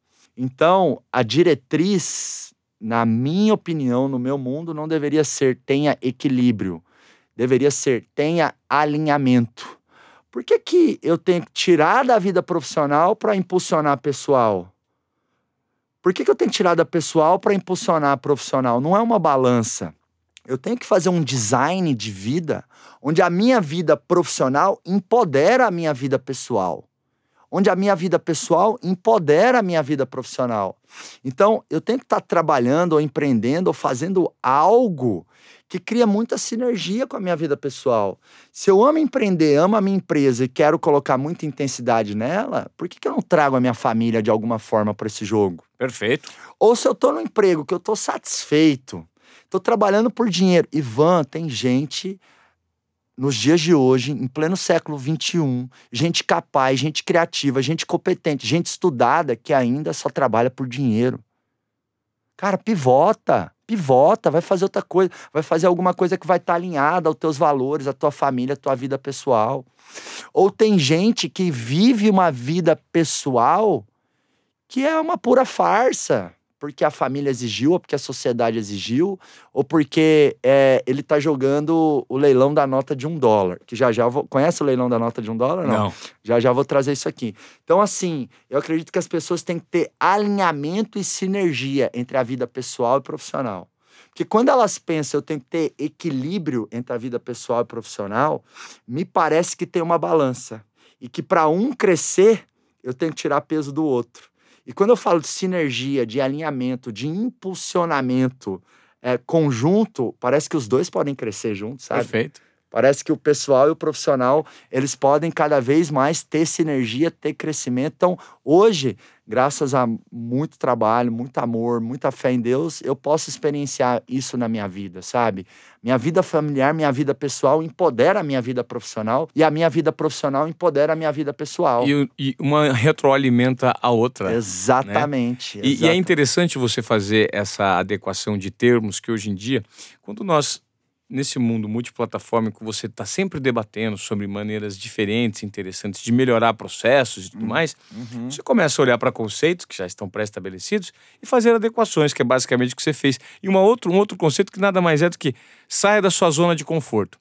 Então, a diretriz, na minha opinião, no meu mundo, não deveria ser tenha equilíbrio. Deveria ser tenha alinhamento. Por que, que eu tenho que tirar da vida profissional para impulsionar pessoal? Por que, que eu tenho que tirar da pessoal para impulsionar profissional? Não é uma balança. Eu tenho que fazer um design de vida onde a minha vida profissional empodera a minha vida pessoal onde a minha vida pessoal empodera a minha vida profissional. Então, eu tenho que estar trabalhando ou empreendendo ou fazendo algo que cria muita sinergia com a minha vida pessoal. Se eu amo empreender, amo a minha empresa e quero colocar muita intensidade nela, por que, que eu não trago a minha família de alguma forma para esse jogo? Perfeito. Ou se eu estou no emprego que eu estou satisfeito, Tô trabalhando por dinheiro. Ivan, tem gente nos dias de hoje, em pleno século XXI, gente capaz, gente criativa, gente competente, gente estudada que ainda só trabalha por dinheiro. Cara, pivota, pivota, vai fazer outra coisa, vai fazer alguma coisa que vai estar tá alinhada aos teus valores, à tua família, à tua vida pessoal. Ou tem gente que vive uma vida pessoal que é uma pura farsa porque a família exigiu, ou porque a sociedade exigiu, ou porque é, ele está jogando o leilão da nota de um dólar. Que já já vou. Conhece o leilão da nota de um dólar? Não. Não. Já já vou trazer isso aqui. Então, assim, eu acredito que as pessoas têm que ter alinhamento e sinergia entre a vida pessoal e profissional. Porque quando elas pensam eu tenho que ter equilíbrio entre a vida pessoal e profissional, me parece que tem uma balança. E que para um crescer, eu tenho que tirar peso do outro. E quando eu falo de sinergia, de alinhamento, de impulsionamento é, conjunto, parece que os dois podem crescer juntos, sabe? Perfeito. Parece que o pessoal e o profissional, eles podem cada vez mais ter sinergia, ter crescimento. Então, hoje, graças a muito trabalho, muito amor, muita fé em Deus, eu posso experienciar isso na minha vida, sabe? Minha vida familiar, minha vida pessoal empodera a minha vida profissional e a minha vida profissional empodera a minha vida pessoal. E, e uma retroalimenta a outra. Exatamente. Né? E, e é interessante você fazer essa adequação de termos que hoje em dia, quando nós nesse mundo multiplataforma que você está sempre debatendo sobre maneiras diferentes, interessantes de melhorar processos e tudo uhum. mais, uhum. você começa a olhar para conceitos que já estão pré-estabelecidos e fazer adequações, que é basicamente o que você fez. E uma outro, um outro conceito que nada mais é do que saia da sua zona de conforto.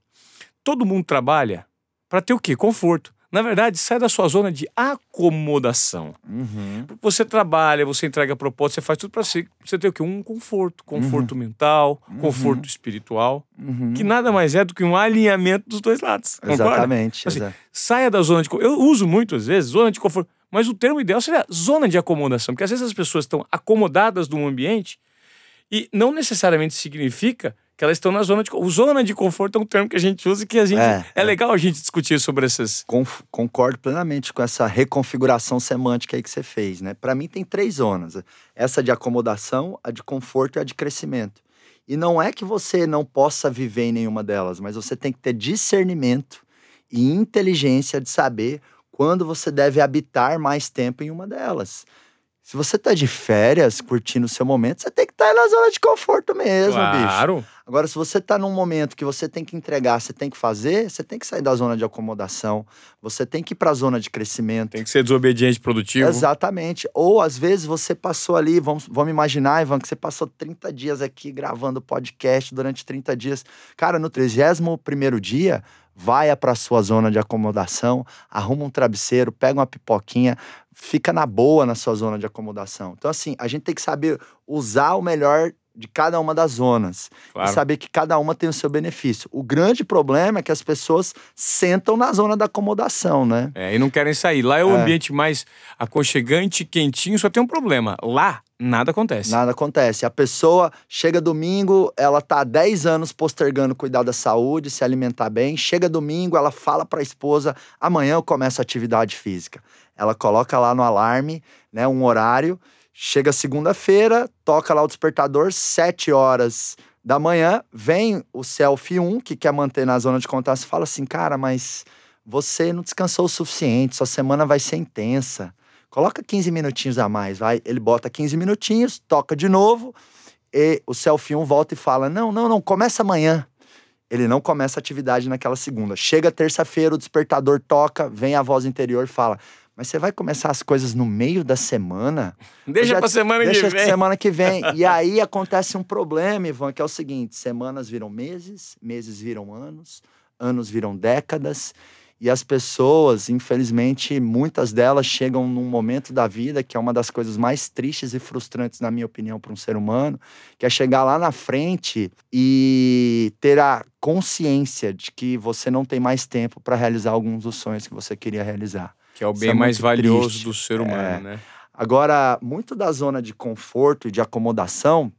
Todo mundo trabalha para ter o quê? Conforto. Na verdade, sai da sua zona de acomodação. Uhum. Você trabalha, você entrega proposta, você faz tudo para você, você ter o quê? Um conforto. Conforto uhum. mental, uhum. conforto espiritual, uhum. que nada mais é do que um alinhamento dos dois lados. Exatamente. Assim, saia da zona de conforto. Eu uso muitas vezes zona de conforto, mas o termo ideal seria zona de acomodação, porque às vezes as pessoas estão acomodadas num ambiente e não necessariamente significa que elas estão na zona de o zona de conforto é um termo que a gente usa e que a gente é, é, é. legal a gente discutir sobre essas. Concordo plenamente com essa reconfiguração semântica aí que você fez né? Para mim tem três zonas essa de acomodação a de conforto e a de crescimento. E não é que você não possa viver em nenhuma delas mas você tem que ter discernimento e inteligência de saber quando você deve habitar mais tempo em uma delas se você tá de férias, curtindo o seu momento, você tem que estar tá na zona de conforto mesmo, claro. bicho. Agora, se você tá num momento que você tem que entregar, você tem que fazer, você tem que sair da zona de acomodação, você tem que ir para a zona de crescimento. Tem que ser desobediente produtivo. Exatamente. Ou às vezes você passou ali, vamos, vamos imaginar, Ivan, que você passou 30 dias aqui gravando podcast durante 30 dias. Cara, no 31 primeiro dia, vai para sua zona de acomodação, arruma um travesseiro, pega uma pipoquinha, fica na boa na sua zona de acomodação. Então, assim, a gente tem que saber usar o melhor de cada uma das zonas claro. e saber que cada uma tem o seu benefício. O grande problema é que as pessoas sentam na zona da acomodação, né? É, e não querem sair. Lá é o é. ambiente mais aconchegante, quentinho, só tem um problema. Lá nada acontece. Nada acontece. A pessoa chega domingo, ela tá há 10 anos postergando cuidar da saúde, se alimentar bem. Chega domingo, ela fala para a esposa: "Amanhã eu começo a atividade física". Ela coloca lá no alarme, né, um horário Chega segunda-feira, toca lá o despertador, sete horas da manhã, vem o selfie 1, que quer manter na zona de contato, e fala assim, cara, mas você não descansou o suficiente, sua semana vai ser intensa. Coloca 15 minutinhos a mais, vai. Ele bota 15 minutinhos, toca de novo, e o selfie 1 volta e fala: Não, não, não, começa amanhã. Ele não começa a atividade naquela segunda. Chega terça-feira, o despertador toca, vem a voz interior e fala: mas você vai começar as coisas no meio da semana. Deixa já, pra semana deixa que vem. Deixa semana que vem. e aí acontece um problema, Ivan, que é o seguinte: semanas viram meses, meses viram anos, anos viram décadas. E as pessoas, infelizmente, muitas delas chegam num momento da vida que é uma das coisas mais tristes e frustrantes, na minha opinião, para um ser humano, que é chegar lá na frente e ter a consciência de que você não tem mais tempo para realizar alguns dos sonhos que você queria realizar. Que é o bem é mais valioso triste. do ser humano, é. né? Agora, muito da zona de conforto e de acomodação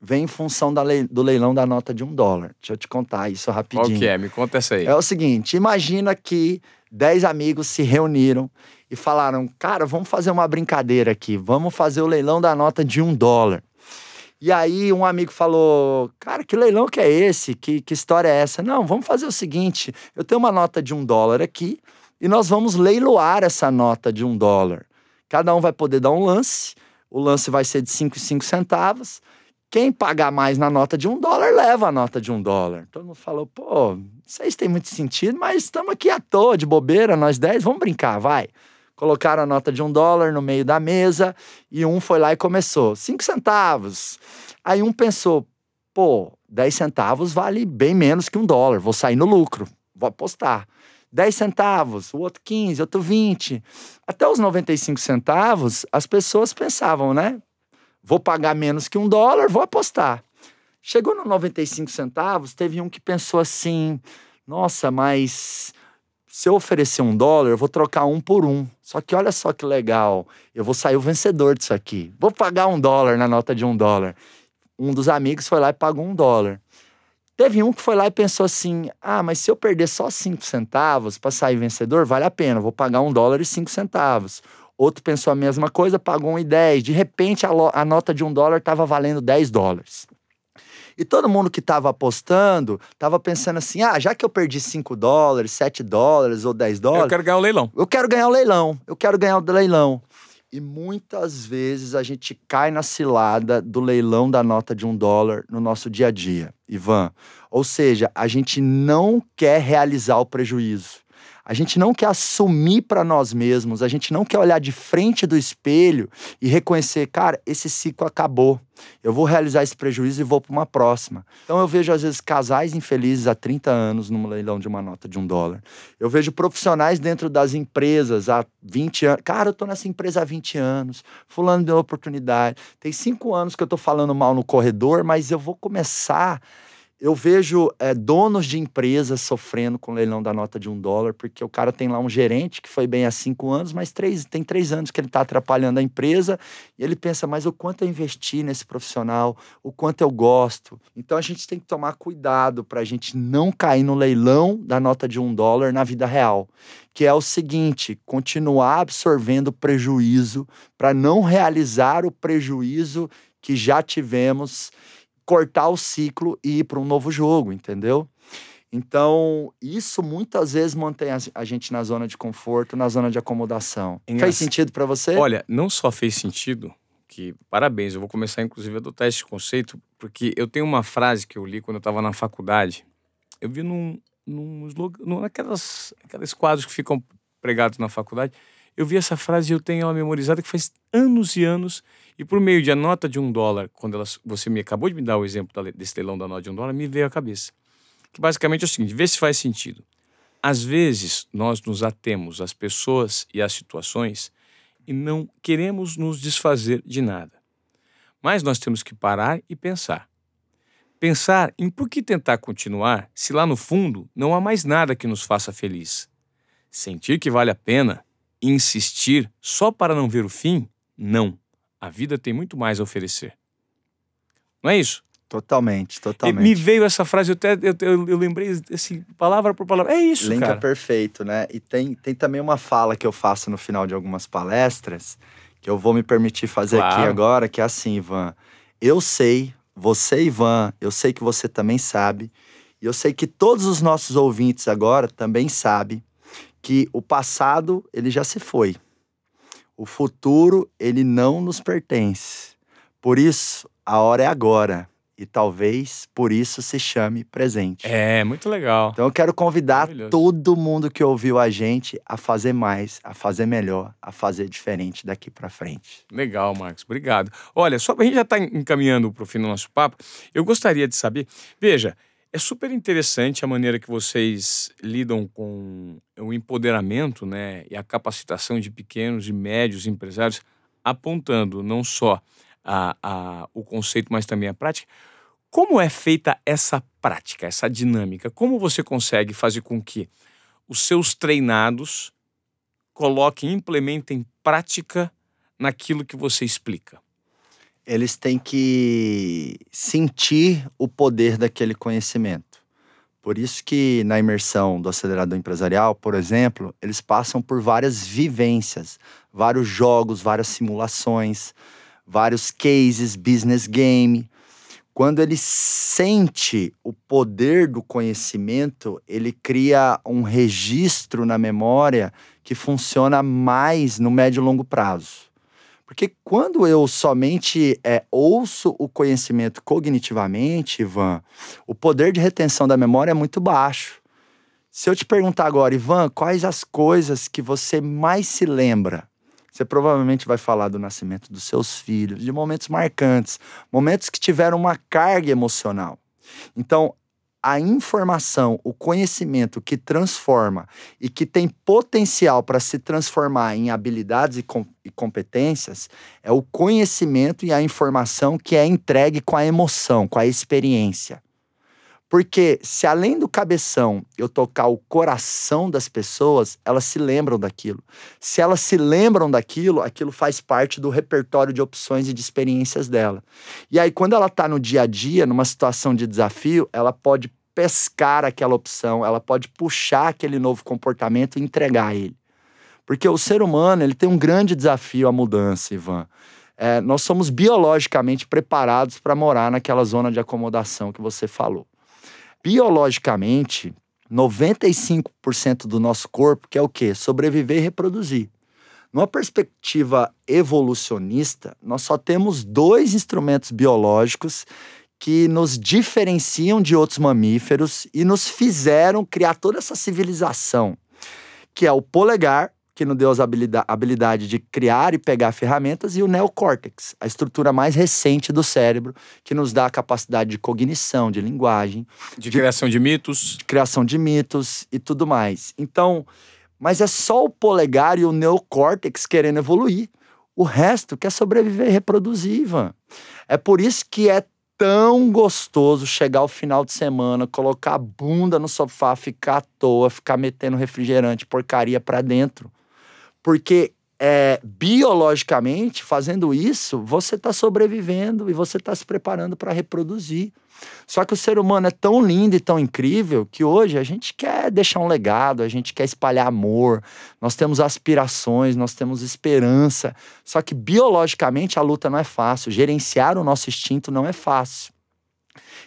vem em função lei, do leilão da nota de um dólar. Deixa eu te contar isso rapidinho. Qual que é? Me conta essa aí. É o seguinte, imagina que dez amigos se reuniram e falaram, cara, vamos fazer uma brincadeira aqui, vamos fazer o leilão da nota de um dólar. E aí um amigo falou: Cara, que leilão que é esse? Que, que história é essa? Não, vamos fazer o seguinte: eu tenho uma nota de um dólar aqui e nós vamos leiloar essa nota de um dólar. Cada um vai poder dar um lance, o lance vai ser de 5 e 5 centavos. Quem pagar mais na nota de um dólar, leva a nota de um dólar. Todo mundo falou, pô, isso tem muito sentido, mas estamos aqui à toa, de bobeira, nós 10, vamos brincar, vai. Colocaram a nota de um dólar no meio da mesa e um foi lá e começou. Cinco centavos. Aí um pensou, pô, 10 centavos vale bem menos que um dólar, vou sair no lucro, vou apostar. 10 centavos, o outro 15, outro 20. Até os 95 centavos, as pessoas pensavam, né? Vou pagar menos que um dólar, vou apostar. Chegou no 95 centavos, teve um que pensou assim: nossa, mas se eu oferecer um dólar, eu vou trocar um por um. Só que olha só que legal, eu vou sair o vencedor disso aqui. Vou pagar um dólar na nota de um dólar. Um dos amigos foi lá e pagou um dólar. Teve um que foi lá e pensou assim: ah, mas se eu perder só cinco centavos para sair vencedor, vale a pena, vou pagar um dólar e cinco centavos. Outro pensou a mesma coisa, pagou 1,10. De repente, a, a nota de um dólar estava valendo 10 dólares. E todo mundo que estava apostando estava pensando assim: ah, já que eu perdi 5 dólares, 7 dólares ou 10 dólares. Eu quero ganhar o leilão. Eu quero ganhar o leilão. Eu quero ganhar o leilão. E muitas vezes a gente cai na cilada do leilão da nota de um dólar no nosso dia a dia, Ivan. Ou seja, a gente não quer realizar o prejuízo. A gente não quer assumir para nós mesmos, a gente não quer olhar de frente do espelho e reconhecer, cara, esse ciclo acabou. Eu vou realizar esse prejuízo e vou para uma próxima. Então eu vejo, às vezes, casais infelizes há 30 anos num leilão de uma nota de um dólar. Eu vejo profissionais dentro das empresas há 20 anos. Cara, eu tô nessa empresa há 20 anos, fulano deu oportunidade. Tem cinco anos que eu tô falando mal no corredor, mas eu vou começar eu vejo é, donos de empresas sofrendo com o leilão da nota de um dólar, porque o cara tem lá um gerente que foi bem há cinco anos, mas três, tem três anos que ele está atrapalhando a empresa e ele pensa, mas o quanto eu investi nesse profissional, o quanto eu gosto. Então a gente tem que tomar cuidado para a gente não cair no leilão da nota de um dólar na vida real, que é o seguinte: continuar absorvendo prejuízo para não realizar o prejuízo que já tivemos cortar o ciclo e ir para um novo jogo, entendeu? Então, isso muitas vezes mantém a gente na zona de conforto, na zona de acomodação. Engraç... Fez sentido para você? Olha, não só fez sentido, que parabéns, eu vou começar inclusive a adotar esse conceito, porque eu tenho uma frase que eu li quando eu estava na faculdade. Eu vi num, num slogan, naquelas aqueles quadros que ficam pregados na faculdade. Eu vi essa frase e eu tenho ela memorizada que faz anos e anos e por meio de a nota de um dólar, quando você me acabou de me dar o exemplo desse leilão da nota de um dólar, me veio à cabeça. Que basicamente é o seguinte: vê se faz sentido. Às vezes, nós nos atemos às pessoas e às situações e não queremos nos desfazer de nada. Mas nós temos que parar e pensar. Pensar em por que tentar continuar se lá no fundo não há mais nada que nos faça feliz. Sentir que vale a pena insistir só para não ver o fim? Não. A vida tem muito mais a oferecer. Não é isso? Totalmente, totalmente. E me veio essa frase, eu, até, eu, eu, eu, lembrei assim, palavra por palavra. É isso, Linka cara. perfeito, né? E tem, tem também uma fala que eu faço no final de algumas palestras, que eu vou me permitir fazer claro. aqui agora, que é assim, Ivan. Eu sei, você, Ivan, eu sei que você também sabe, e eu sei que todos os nossos ouvintes agora também sabem que o passado, ele já se foi. O futuro, ele não nos pertence. Por isso, a hora é agora. E talvez por isso se chame presente. É, muito legal. Então eu quero convidar todo mundo que ouviu a gente a fazer mais, a fazer melhor, a fazer diferente daqui para frente. Legal, Marcos. Obrigado. Olha, só a gente já está encaminhando para o fim do nosso papo. Eu gostaria de saber. Veja, é super interessante a maneira que vocês lidam com o empoderamento né, e a capacitação de pequenos e médios empresários, apontando não só a, a, o conceito, mas também a prática. Como é feita essa prática, essa dinâmica? Como você consegue fazer com que os seus treinados coloquem, implementem prática naquilo que você explica? Eles têm que sentir o poder daquele conhecimento. Por isso que na imersão do acelerador empresarial, por exemplo, eles passam por várias vivências, vários jogos, várias simulações, vários cases, business game. Quando ele sente o poder do conhecimento, ele cria um registro na memória que funciona mais no médio e longo prazo. Porque quando eu somente é, ouço o conhecimento cognitivamente, Ivan, o poder de retenção da memória é muito baixo. Se eu te perguntar agora, Ivan, quais as coisas que você mais se lembra? Você provavelmente vai falar do nascimento dos seus filhos, de momentos marcantes, momentos que tiveram uma carga emocional. Então, a informação, o conhecimento que transforma e que tem potencial para se transformar em habilidades e, com, e, competências é o conhecimento e a informação que é entregue com a emoção, com a experiência. Porque se além do cabeção eu tocar o coração das pessoas, elas se lembram daquilo. Se elas se lembram daquilo, aquilo faz parte do repertório de opções e de experiências dela. E aí, quando ela está no dia a dia, numa situação de desafio, ela pode pescar aquela opção, ela pode puxar aquele novo comportamento e entregar ele. Porque o ser humano ele tem um grande desafio à mudança, Ivan. É, nós somos biologicamente preparados para morar naquela zona de acomodação que você falou biologicamente, 95% do nosso corpo quer o quê? Sobreviver e reproduzir. Numa perspectiva evolucionista, nós só temos dois instrumentos biológicos que nos diferenciam de outros mamíferos e nos fizeram criar toda essa civilização, que é o polegar que nos deu a habilidade de criar e pegar ferramentas, e o neocórtex, a estrutura mais recente do cérebro, que nos dá a capacidade de cognição, de linguagem. De, de criação de mitos. De criação de mitos e tudo mais. Então, mas é só o polegar e o neocórtex querendo evoluir. O resto quer sobreviver e reproduzir, Ivan. É por isso que é tão gostoso chegar ao final de semana, colocar a bunda no sofá, ficar à toa, ficar metendo refrigerante, porcaria pra dentro. Porque é, biologicamente, fazendo isso, você está sobrevivendo e você está se preparando para reproduzir. Só que o ser humano é tão lindo e tão incrível que hoje a gente quer deixar um legado, a gente quer espalhar amor, nós temos aspirações, nós temos esperança. Só que biologicamente a luta não é fácil, gerenciar o nosso instinto não é fácil.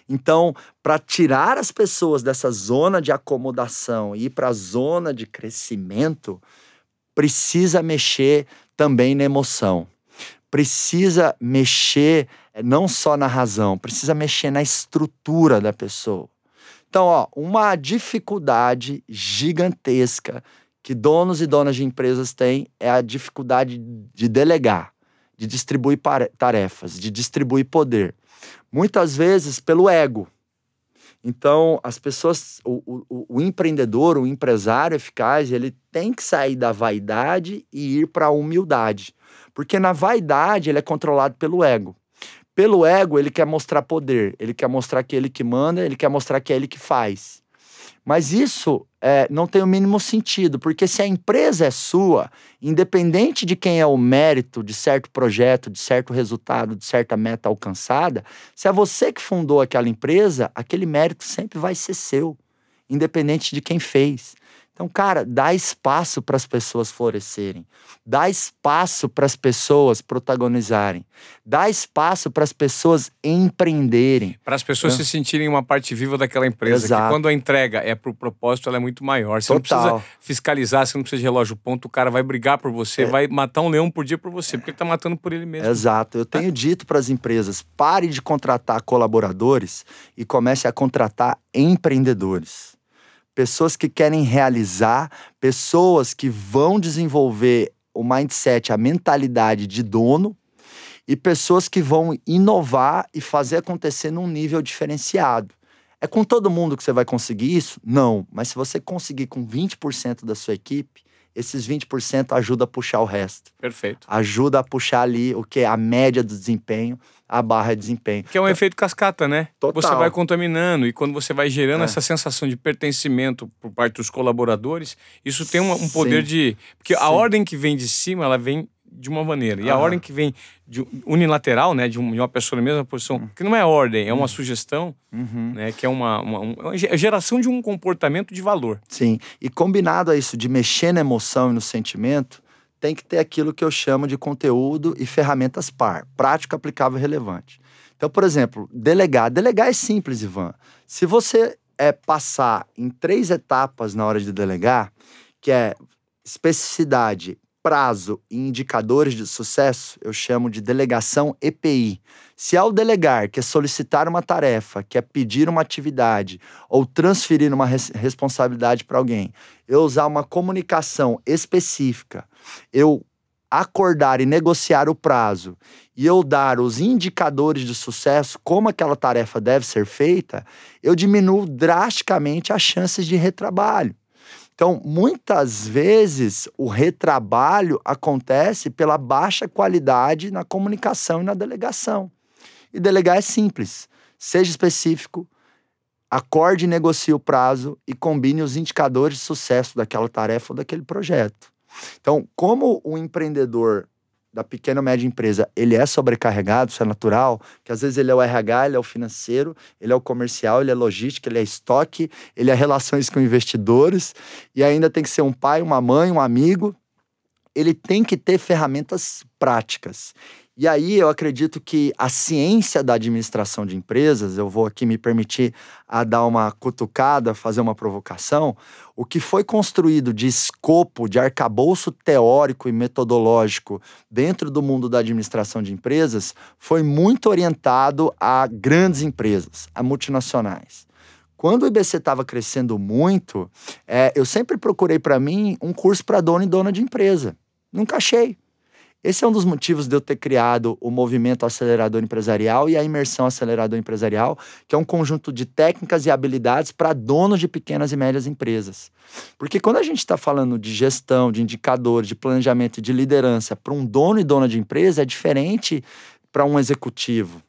Então, para tirar as pessoas dessa zona de acomodação e ir para a zona de crescimento, precisa mexer também na emoção. Precisa mexer eh, não só na razão, precisa mexer na estrutura da pessoa. Então, ó, uma dificuldade gigantesca que donos e donas de empresas têm é a dificuldade de delegar, de distribuir tarefas, de distribuir poder. Muitas vezes pelo ego. Então, as pessoas, o, o, o, empreendedor, o empresário eficaz, ele tem que sair da vaidade e ir para a humildade. Porque na vaidade ele é controlado pelo ego. Pelo ego, ele quer mostrar poder, ele quer mostrar que é ele que manda, ele quer mostrar que é ele que faz. Mas isso é, não tem o mínimo sentido, porque se a empresa é sua, independente de quem é o mérito de certo projeto, de certo resultado, de certa meta alcançada, se é você que fundou aquela empresa, aquele mérito sempre vai ser seu, independente de quem fez. Então, cara, dá espaço para as pessoas florescerem, dá espaço para as pessoas protagonizarem, dá espaço para as pessoas empreenderem. Para as pessoas então, se sentirem uma parte viva daquela empresa. Exato. Que quando a entrega é para o propósito, ela é muito maior. Você Total. não precisa fiscalizar, você não precisa de relógio ponto, o cara vai brigar por você, é. vai matar um leão por dia por você, porque ele está matando por ele mesmo. Exato. Eu tenho dito para as empresas: pare de contratar colaboradores e comece a contratar empreendedores pessoas que querem realizar, pessoas que vão desenvolver o mindset, a mentalidade de dono e pessoas que vão inovar e fazer acontecer num nível diferenciado. É com todo mundo que você vai conseguir isso? Não, mas se você conseguir com 20% da sua equipe, esses 20% ajuda a puxar o resto. Perfeito. Ajuda a puxar ali o que a média do desempenho, a barra de desempenho. Que é um então, efeito cascata, né? Total. Você vai contaminando e quando você vai gerando é. essa sensação de pertencimento por parte dos colaboradores, isso tem um, um poder Sim. de. Porque Sim. a ordem que vem de cima, ela vem de uma maneira. E a ordem que vem de unilateral, né, de uma pessoa na mesma posição, uhum. que não é ordem, é uma uhum. sugestão, uhum. né, que é uma, uma, uma, geração de um comportamento de valor. Sim, e combinado a isso de mexer na emoção e no sentimento, tem que ter aquilo que eu chamo de conteúdo e ferramentas par, prático, aplicável e relevante. Então, por exemplo, delegar. Delegar é simples, Ivan. Se você é passar em três etapas na hora de delegar, que é especificidade, prazo e indicadores de sucesso, eu chamo de delegação EPI. Se ao delegar, que é solicitar uma tarefa, que é pedir uma atividade ou transferir uma res responsabilidade para alguém, eu usar uma comunicação específica, eu acordar e negociar o prazo e eu dar os indicadores de sucesso, como aquela tarefa deve ser feita, eu diminuo drasticamente as chances de retrabalho. Então, muitas vezes, o retrabalho acontece pela baixa qualidade na comunicação e na delegação. E delegar é simples. Seja específico, acorde e negocie o prazo e combine os indicadores de sucesso daquela tarefa ou daquele projeto. Então, como o empreendedor da pequena ou média empresa, ele é sobrecarregado, isso é natural, que às vezes ele é o RH, ele é o financeiro, ele é o comercial, ele é logística, ele é estoque, ele é relações com investidores, e ainda tem que ser um pai, uma mãe, um amigo. Ele tem que ter ferramentas práticas. E aí eu acredito que a ciência da administração de empresas, eu vou aqui me permitir a dar uma cutucada, fazer uma provocação, o que foi construído de escopo, de arcabouço teórico e metodológico dentro do mundo da administração de empresas foi muito orientado a grandes empresas, a multinacionais. Quando o IBC estava crescendo muito, é, eu sempre procurei para mim um curso para dono e dona de empresa. Nunca achei. Esse é um dos motivos de eu ter criado o movimento acelerador empresarial e a imersão acelerador empresarial, que é um conjunto de técnicas e habilidades para donos de pequenas e médias empresas. Porque quando a gente está falando de gestão, de indicadores, de planejamento de liderança para um dono e dona de empresa, é diferente para um executivo.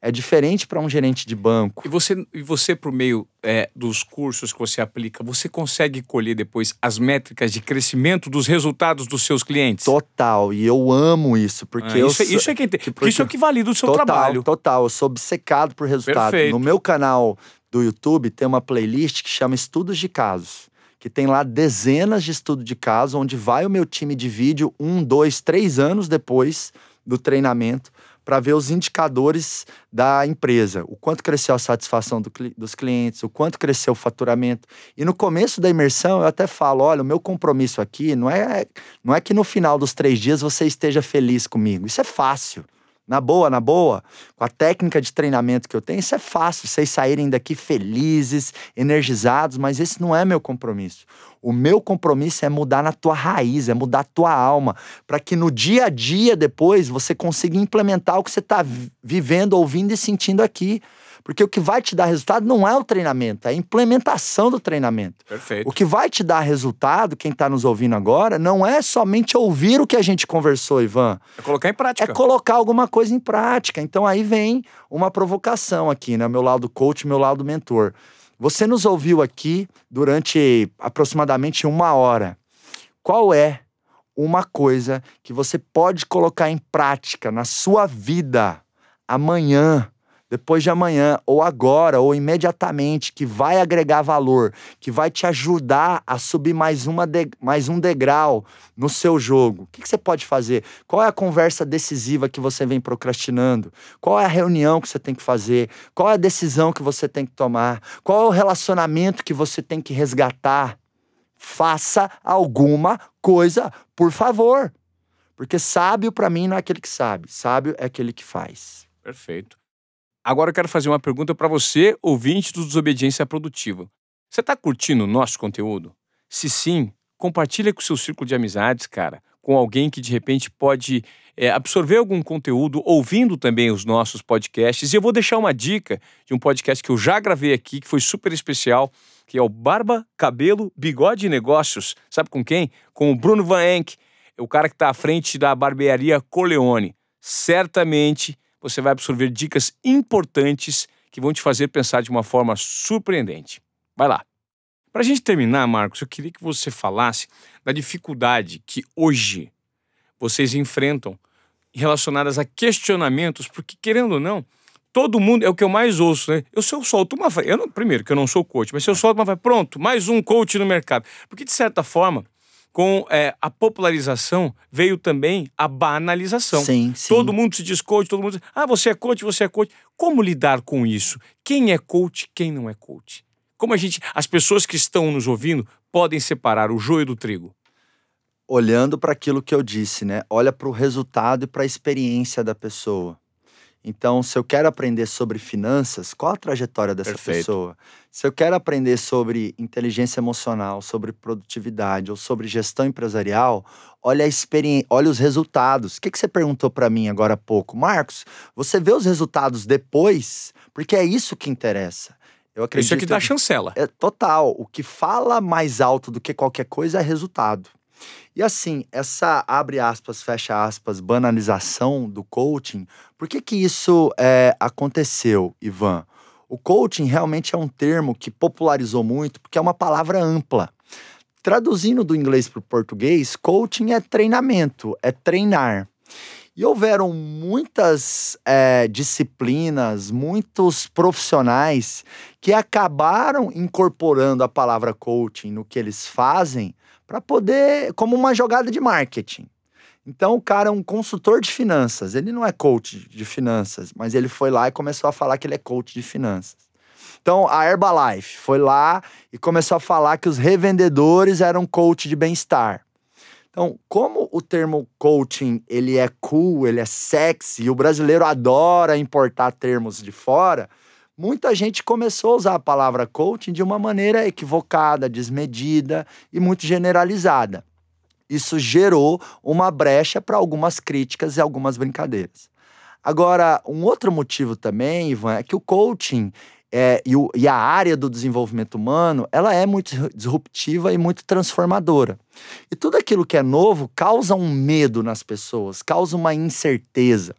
É diferente para um gerente de banco. E você, e você por meio é, dos cursos que você aplica, você consegue colher depois as métricas de crescimento dos resultados dos seus clientes? Total. E eu amo isso, porque ah, eu isso, é, isso é que, porque, porque isso é o que valida o seu total, trabalho. Total. Eu sou obcecado por resultado. Perfeito. No meu canal do YouTube tem uma playlist que chama Estudos de Casos que tem lá dezenas de estudos de casos, onde vai o meu time de vídeo um, dois, três anos depois do treinamento para ver os indicadores da empresa, o quanto cresceu a satisfação do, dos clientes, o quanto cresceu o faturamento. E no começo da imersão eu até falo, olha, o meu compromisso aqui não é, não é que no final dos três dias você esteja feliz comigo. Isso é fácil. Na boa, na boa, com a técnica de treinamento que eu tenho, isso é fácil, vocês saírem daqui felizes, energizados, mas esse não é meu compromisso. O meu compromisso é mudar na tua raiz, é mudar a tua alma, para que no dia a dia depois você consiga implementar o que você está vivendo, ouvindo e sentindo aqui. Porque o que vai te dar resultado não é o treinamento, é a implementação do treinamento. Perfeito. O que vai te dar resultado, quem está nos ouvindo agora, não é somente ouvir o que a gente conversou, Ivan. É colocar em prática. É colocar alguma coisa em prática. Então aí vem uma provocação aqui, né? Meu lado coach, meu lado mentor. Você nos ouviu aqui durante aproximadamente uma hora. Qual é uma coisa que você pode colocar em prática na sua vida amanhã? Depois de amanhã, ou agora, ou imediatamente, que vai agregar valor, que vai te ajudar a subir mais, uma de, mais um degrau no seu jogo. O que, que você pode fazer? Qual é a conversa decisiva que você vem procrastinando? Qual é a reunião que você tem que fazer? Qual é a decisão que você tem que tomar? Qual é o relacionamento que você tem que resgatar? Faça alguma coisa, por favor. Porque sábio para mim não é aquele que sabe, sábio é aquele que faz. Perfeito. Agora eu quero fazer uma pergunta para você, ouvinte do Desobediência Produtiva. Você está curtindo o nosso conteúdo? Se sim, compartilha com o seu círculo de amizades, cara, com alguém que de repente pode é, absorver algum conteúdo ouvindo também os nossos podcasts. E eu vou deixar uma dica de um podcast que eu já gravei aqui, que foi super especial, que é o Barba, Cabelo, Bigode e Negócios. Sabe com quem? Com o Bruno Van Enck, o cara que está à frente da barbearia Corleone. Certamente você vai absorver dicas importantes que vão te fazer pensar de uma forma surpreendente. Vai lá. Para a gente terminar, Marcos, eu queria que você falasse da dificuldade que hoje vocês enfrentam relacionadas a questionamentos, porque querendo ou não, todo mundo é o que eu mais ouço, né? Eu se eu solto uma, eu não, primeiro que eu não sou coach, mas se eu solto uma, pronto, mais um coach no mercado, porque de certa forma com é, a popularização veio também a banalização. Sim, sim. Todo mundo se diz coach, todo mundo diz, ah, você é coach, você é coach. Como lidar com isso? Quem é coach, quem não é coach? Como a gente, as pessoas que estão nos ouvindo podem separar o joio do trigo? Olhando para aquilo que eu disse, né? Olha para o resultado e para a experiência da pessoa. Então, se eu quero aprender sobre finanças, qual a trajetória dessa Perfeito. pessoa? Se eu quero aprender sobre inteligência emocional, sobre produtividade ou sobre gestão empresarial, olha a experiência, olha os resultados. O que, que você perguntou para mim agora há pouco? Marcos, você vê os resultados depois? Porque é isso que interessa. Eu acredito Isso é que dá chancela. é total. O que fala mais alto do que qualquer coisa é resultado. E assim, essa abre aspas, fecha aspas, banalização do coaching, por que que isso é, aconteceu, Ivan? O coaching realmente é um termo que popularizou muito porque é uma palavra ampla. Traduzindo do inglês para o português, coaching é treinamento, é treinar. E houveram muitas é, disciplinas, muitos profissionais que acabaram incorporando a palavra coaching no que eles fazem para poder, como uma jogada de marketing. Então o cara é um consultor de finanças, ele não é coach de finanças, mas ele foi lá e começou a falar que ele é coach de finanças. Então a Herbalife foi lá e começou a falar que os revendedores eram coach de bem-estar. Então, como o termo coaching, ele é cool, ele é sexy, e o brasileiro adora importar termos de fora, muita gente começou a usar a palavra coaching de uma maneira equivocada, desmedida e muito generalizada. Isso gerou uma brecha para algumas críticas e algumas brincadeiras. Agora, um outro motivo também, Ivan, é que o coaching é, e, o, e a área do desenvolvimento humano, ela é muito disruptiva e muito transformadora. E tudo aquilo que é novo causa um medo nas pessoas, causa uma incerteza.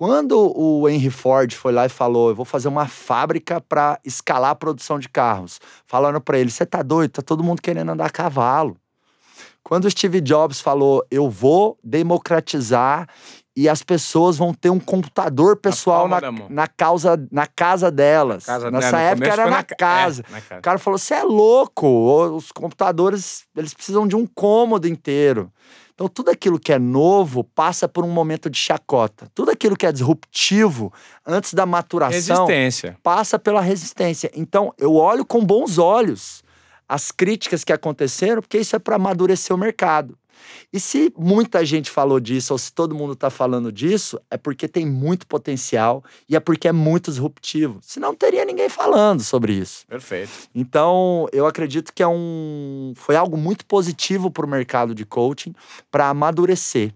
Quando o Henry Ford foi lá e falou: Eu vou fazer uma fábrica para escalar a produção de carros, falando para ele: Você tá doido? Tá todo mundo querendo andar a cavalo. Quando o Steve Jobs falou: Eu vou democratizar e as pessoas vão ter um computador pessoal na, mão. na, causa, na casa delas. Casa- Nessa no época era na ca- casa. é, na casa. O cara falou: você é louco, os computadores eles precisam de um cômodo inteiro. Então, tudo aquilo que é novo passa por um momento de chacota. Tudo aquilo que é disruptivo, antes da maturação, Resistência. passa pela resistência. Então, eu olho com bons olhos as críticas que aconteceram, porque isso é para amadurecer o mercado. E se muita gente falou disso, ou se todo mundo está falando disso, é porque tem muito potencial e é porque é muito disruptivo. Senão não teria ninguém falando sobre isso. Perfeito. Então, eu acredito que é um, foi algo muito positivo para o mercado de coaching para amadurecer.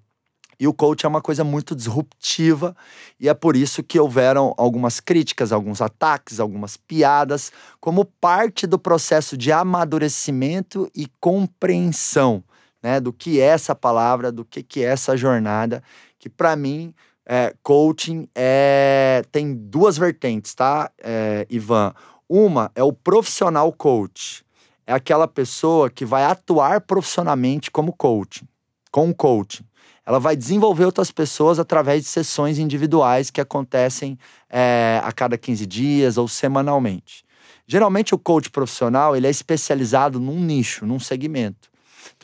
E o coaching é uma coisa muito disruptiva, e é por isso que houveram algumas críticas, alguns ataques, algumas piadas, como parte do processo de amadurecimento e compreensão né, do que é essa palavra, do que, que é essa jornada, que para mim, é, coaching é, tem duas vertentes, tá, é, Ivan? Uma é o profissional coach. É aquela pessoa que vai atuar profissionalmente como coaching, com coaching. Ela vai desenvolver outras pessoas através de sessões individuais que acontecem é, a cada 15 dias ou semanalmente. Geralmente o coach profissional ele é especializado num nicho, num segmento.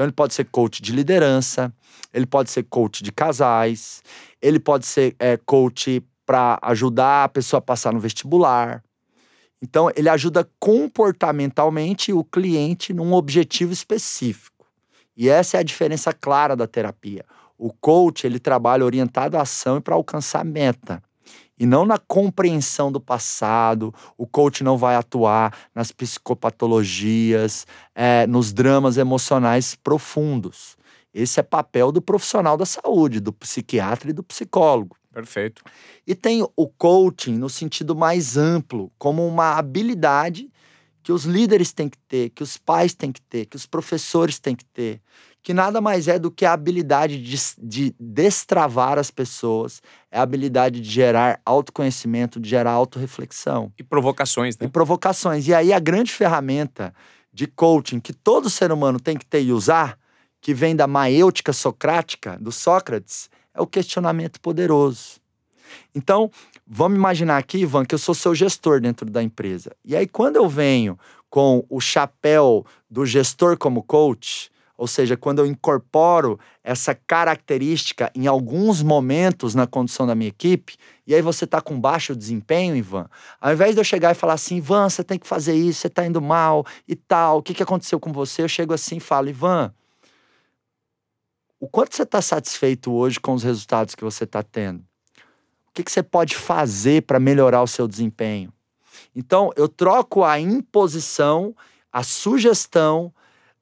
Então ele pode ser coach de liderança, ele pode ser coach de casais, ele pode ser é, coach para ajudar a pessoa a passar no vestibular. Então ele ajuda comportamentalmente o cliente num objetivo específico. E essa é a diferença clara da terapia. O coach ele trabalha orientado à ação e para alcançar meta e não na compreensão do passado. O coach não vai atuar nas psicopatologias, é, nos dramas emocionais profundos. Esse é papel do profissional da saúde, do psiquiatra e do psicólogo. Perfeito. E tem o coaching no sentido mais amplo, como uma habilidade que os líderes têm que ter, que os pais têm que ter, que os professores têm que ter, que nada mais é do que a habilidade de, de destravar as pessoas, é a habilidade de gerar autoconhecimento, de gerar autorreflexão E provocações, e né? provocações. E aí a grande ferramenta de coaching que todo ser humano tem que ter e usar, que vem da maêutica socrática, do Sócrates, é o questionamento poderoso. Então, vamos imaginar aqui, Ivan, que eu sou seu gestor dentro da empresa. E aí, quando eu venho com o chapéu do gestor como coach, Ou seja, quando eu incorporo essa característica em alguns momentos na condução da minha equipe, e aí você está com baixo desempenho, Ivan, ao invés de eu chegar e falar assim, Ivan, você tem que fazer isso, você está indo mal e tal, o que, que aconteceu com você? Eu chego assim e falo, Ivan, o quanto você está satisfeito hoje com os resultados que você está tendo? O que, que você pode fazer para melhorar o seu desempenho? Então, eu troco a imposição, a sugestão,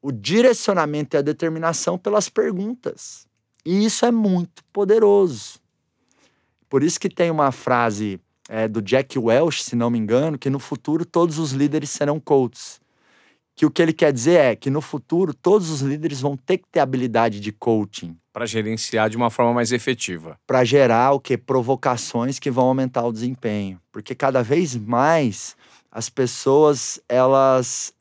o direcionamento e a determinação pelas perguntas. E isso é muito poderoso. Por isso que tem uma frase é, do Jack Welch, se não me engano, que no futuro todos os líderes serão coaches. Que o que ele quer dizer é que no futuro todos os líderes vão ter que ter habilidade de coaching. Para gerenciar de uma forma mais efetiva. Para gerar o que? Provocações que vão aumentar o desempenho. Porque cada vez mais as pessoas elas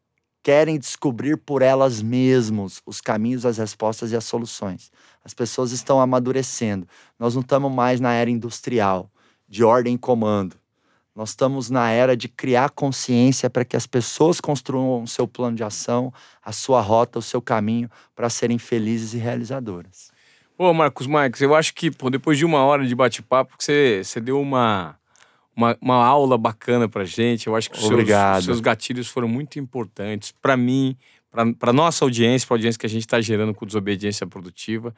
querem descobrir por elas mesmas os caminhos, as respostas e as soluções. As pessoas estão amadurecendo. Nós não estamos mais na era industrial, de ordem e comando. Nós estamos na era de criar consciência para que as pessoas construam o seu plano de ação, a sua rota, o seu caminho para serem felizes e realizadoras. Ô, Marcos Marques, eu acho que pô, depois de uma hora de bate-papo, você, você deu uma, uma, uma aula bacana pra gente. Eu acho que os seus, seus gatilhos foram muito importantes para mim, para nossa audiência, para a audiência que a gente está gerando com desobediência produtiva.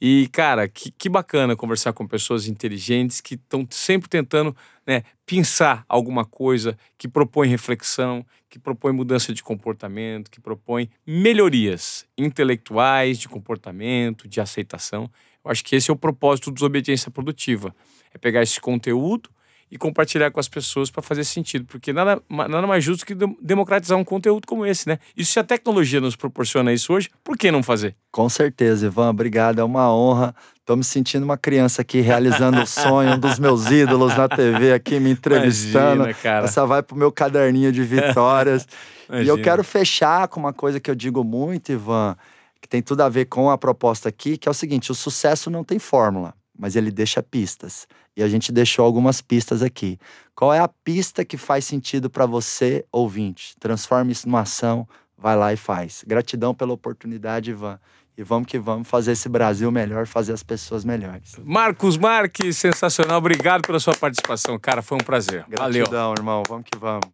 E, cara, que, que bacana conversar com pessoas inteligentes que estão sempre tentando né, pensar alguma coisa, que propõem reflexão, que propõem mudança de comportamento, que propõem melhorias intelectuais, de comportamento, de aceitação. Eu acho que esse é o propósito do desobediência produtiva. É pegar esse conteúdo e compartilhar com as pessoas para fazer sentido, porque nada, nada mais justo que democratizar um conteúdo como esse, né? E se a tecnologia nos proporciona isso hoje, por que não fazer? Com certeza, Ivan, obrigado, é uma honra. Estou me sentindo uma criança aqui realizando o sonho, um dos meus ídolos na TV aqui me entrevistando. Imagina, cara. Essa vai pro meu caderninho de vitórias. e eu quero fechar com uma coisa que eu digo muito, Ivan, que tem tudo a ver com a proposta aqui, que é o seguinte: o sucesso não tem fórmula mas ele deixa pistas. E a gente deixou algumas pistas aqui. Qual é a pista que faz sentido para você, ouvinte? Transforme isso numa ação, vai lá e faz. Gratidão pela oportunidade, Ivan. E vamos que vamos fazer esse Brasil melhor, fazer as pessoas melhores. Marcos Marques, sensacional. Obrigado pela sua participação, cara. Foi um prazer. Gratidão, Valeu. irmão. Vamos que vamos.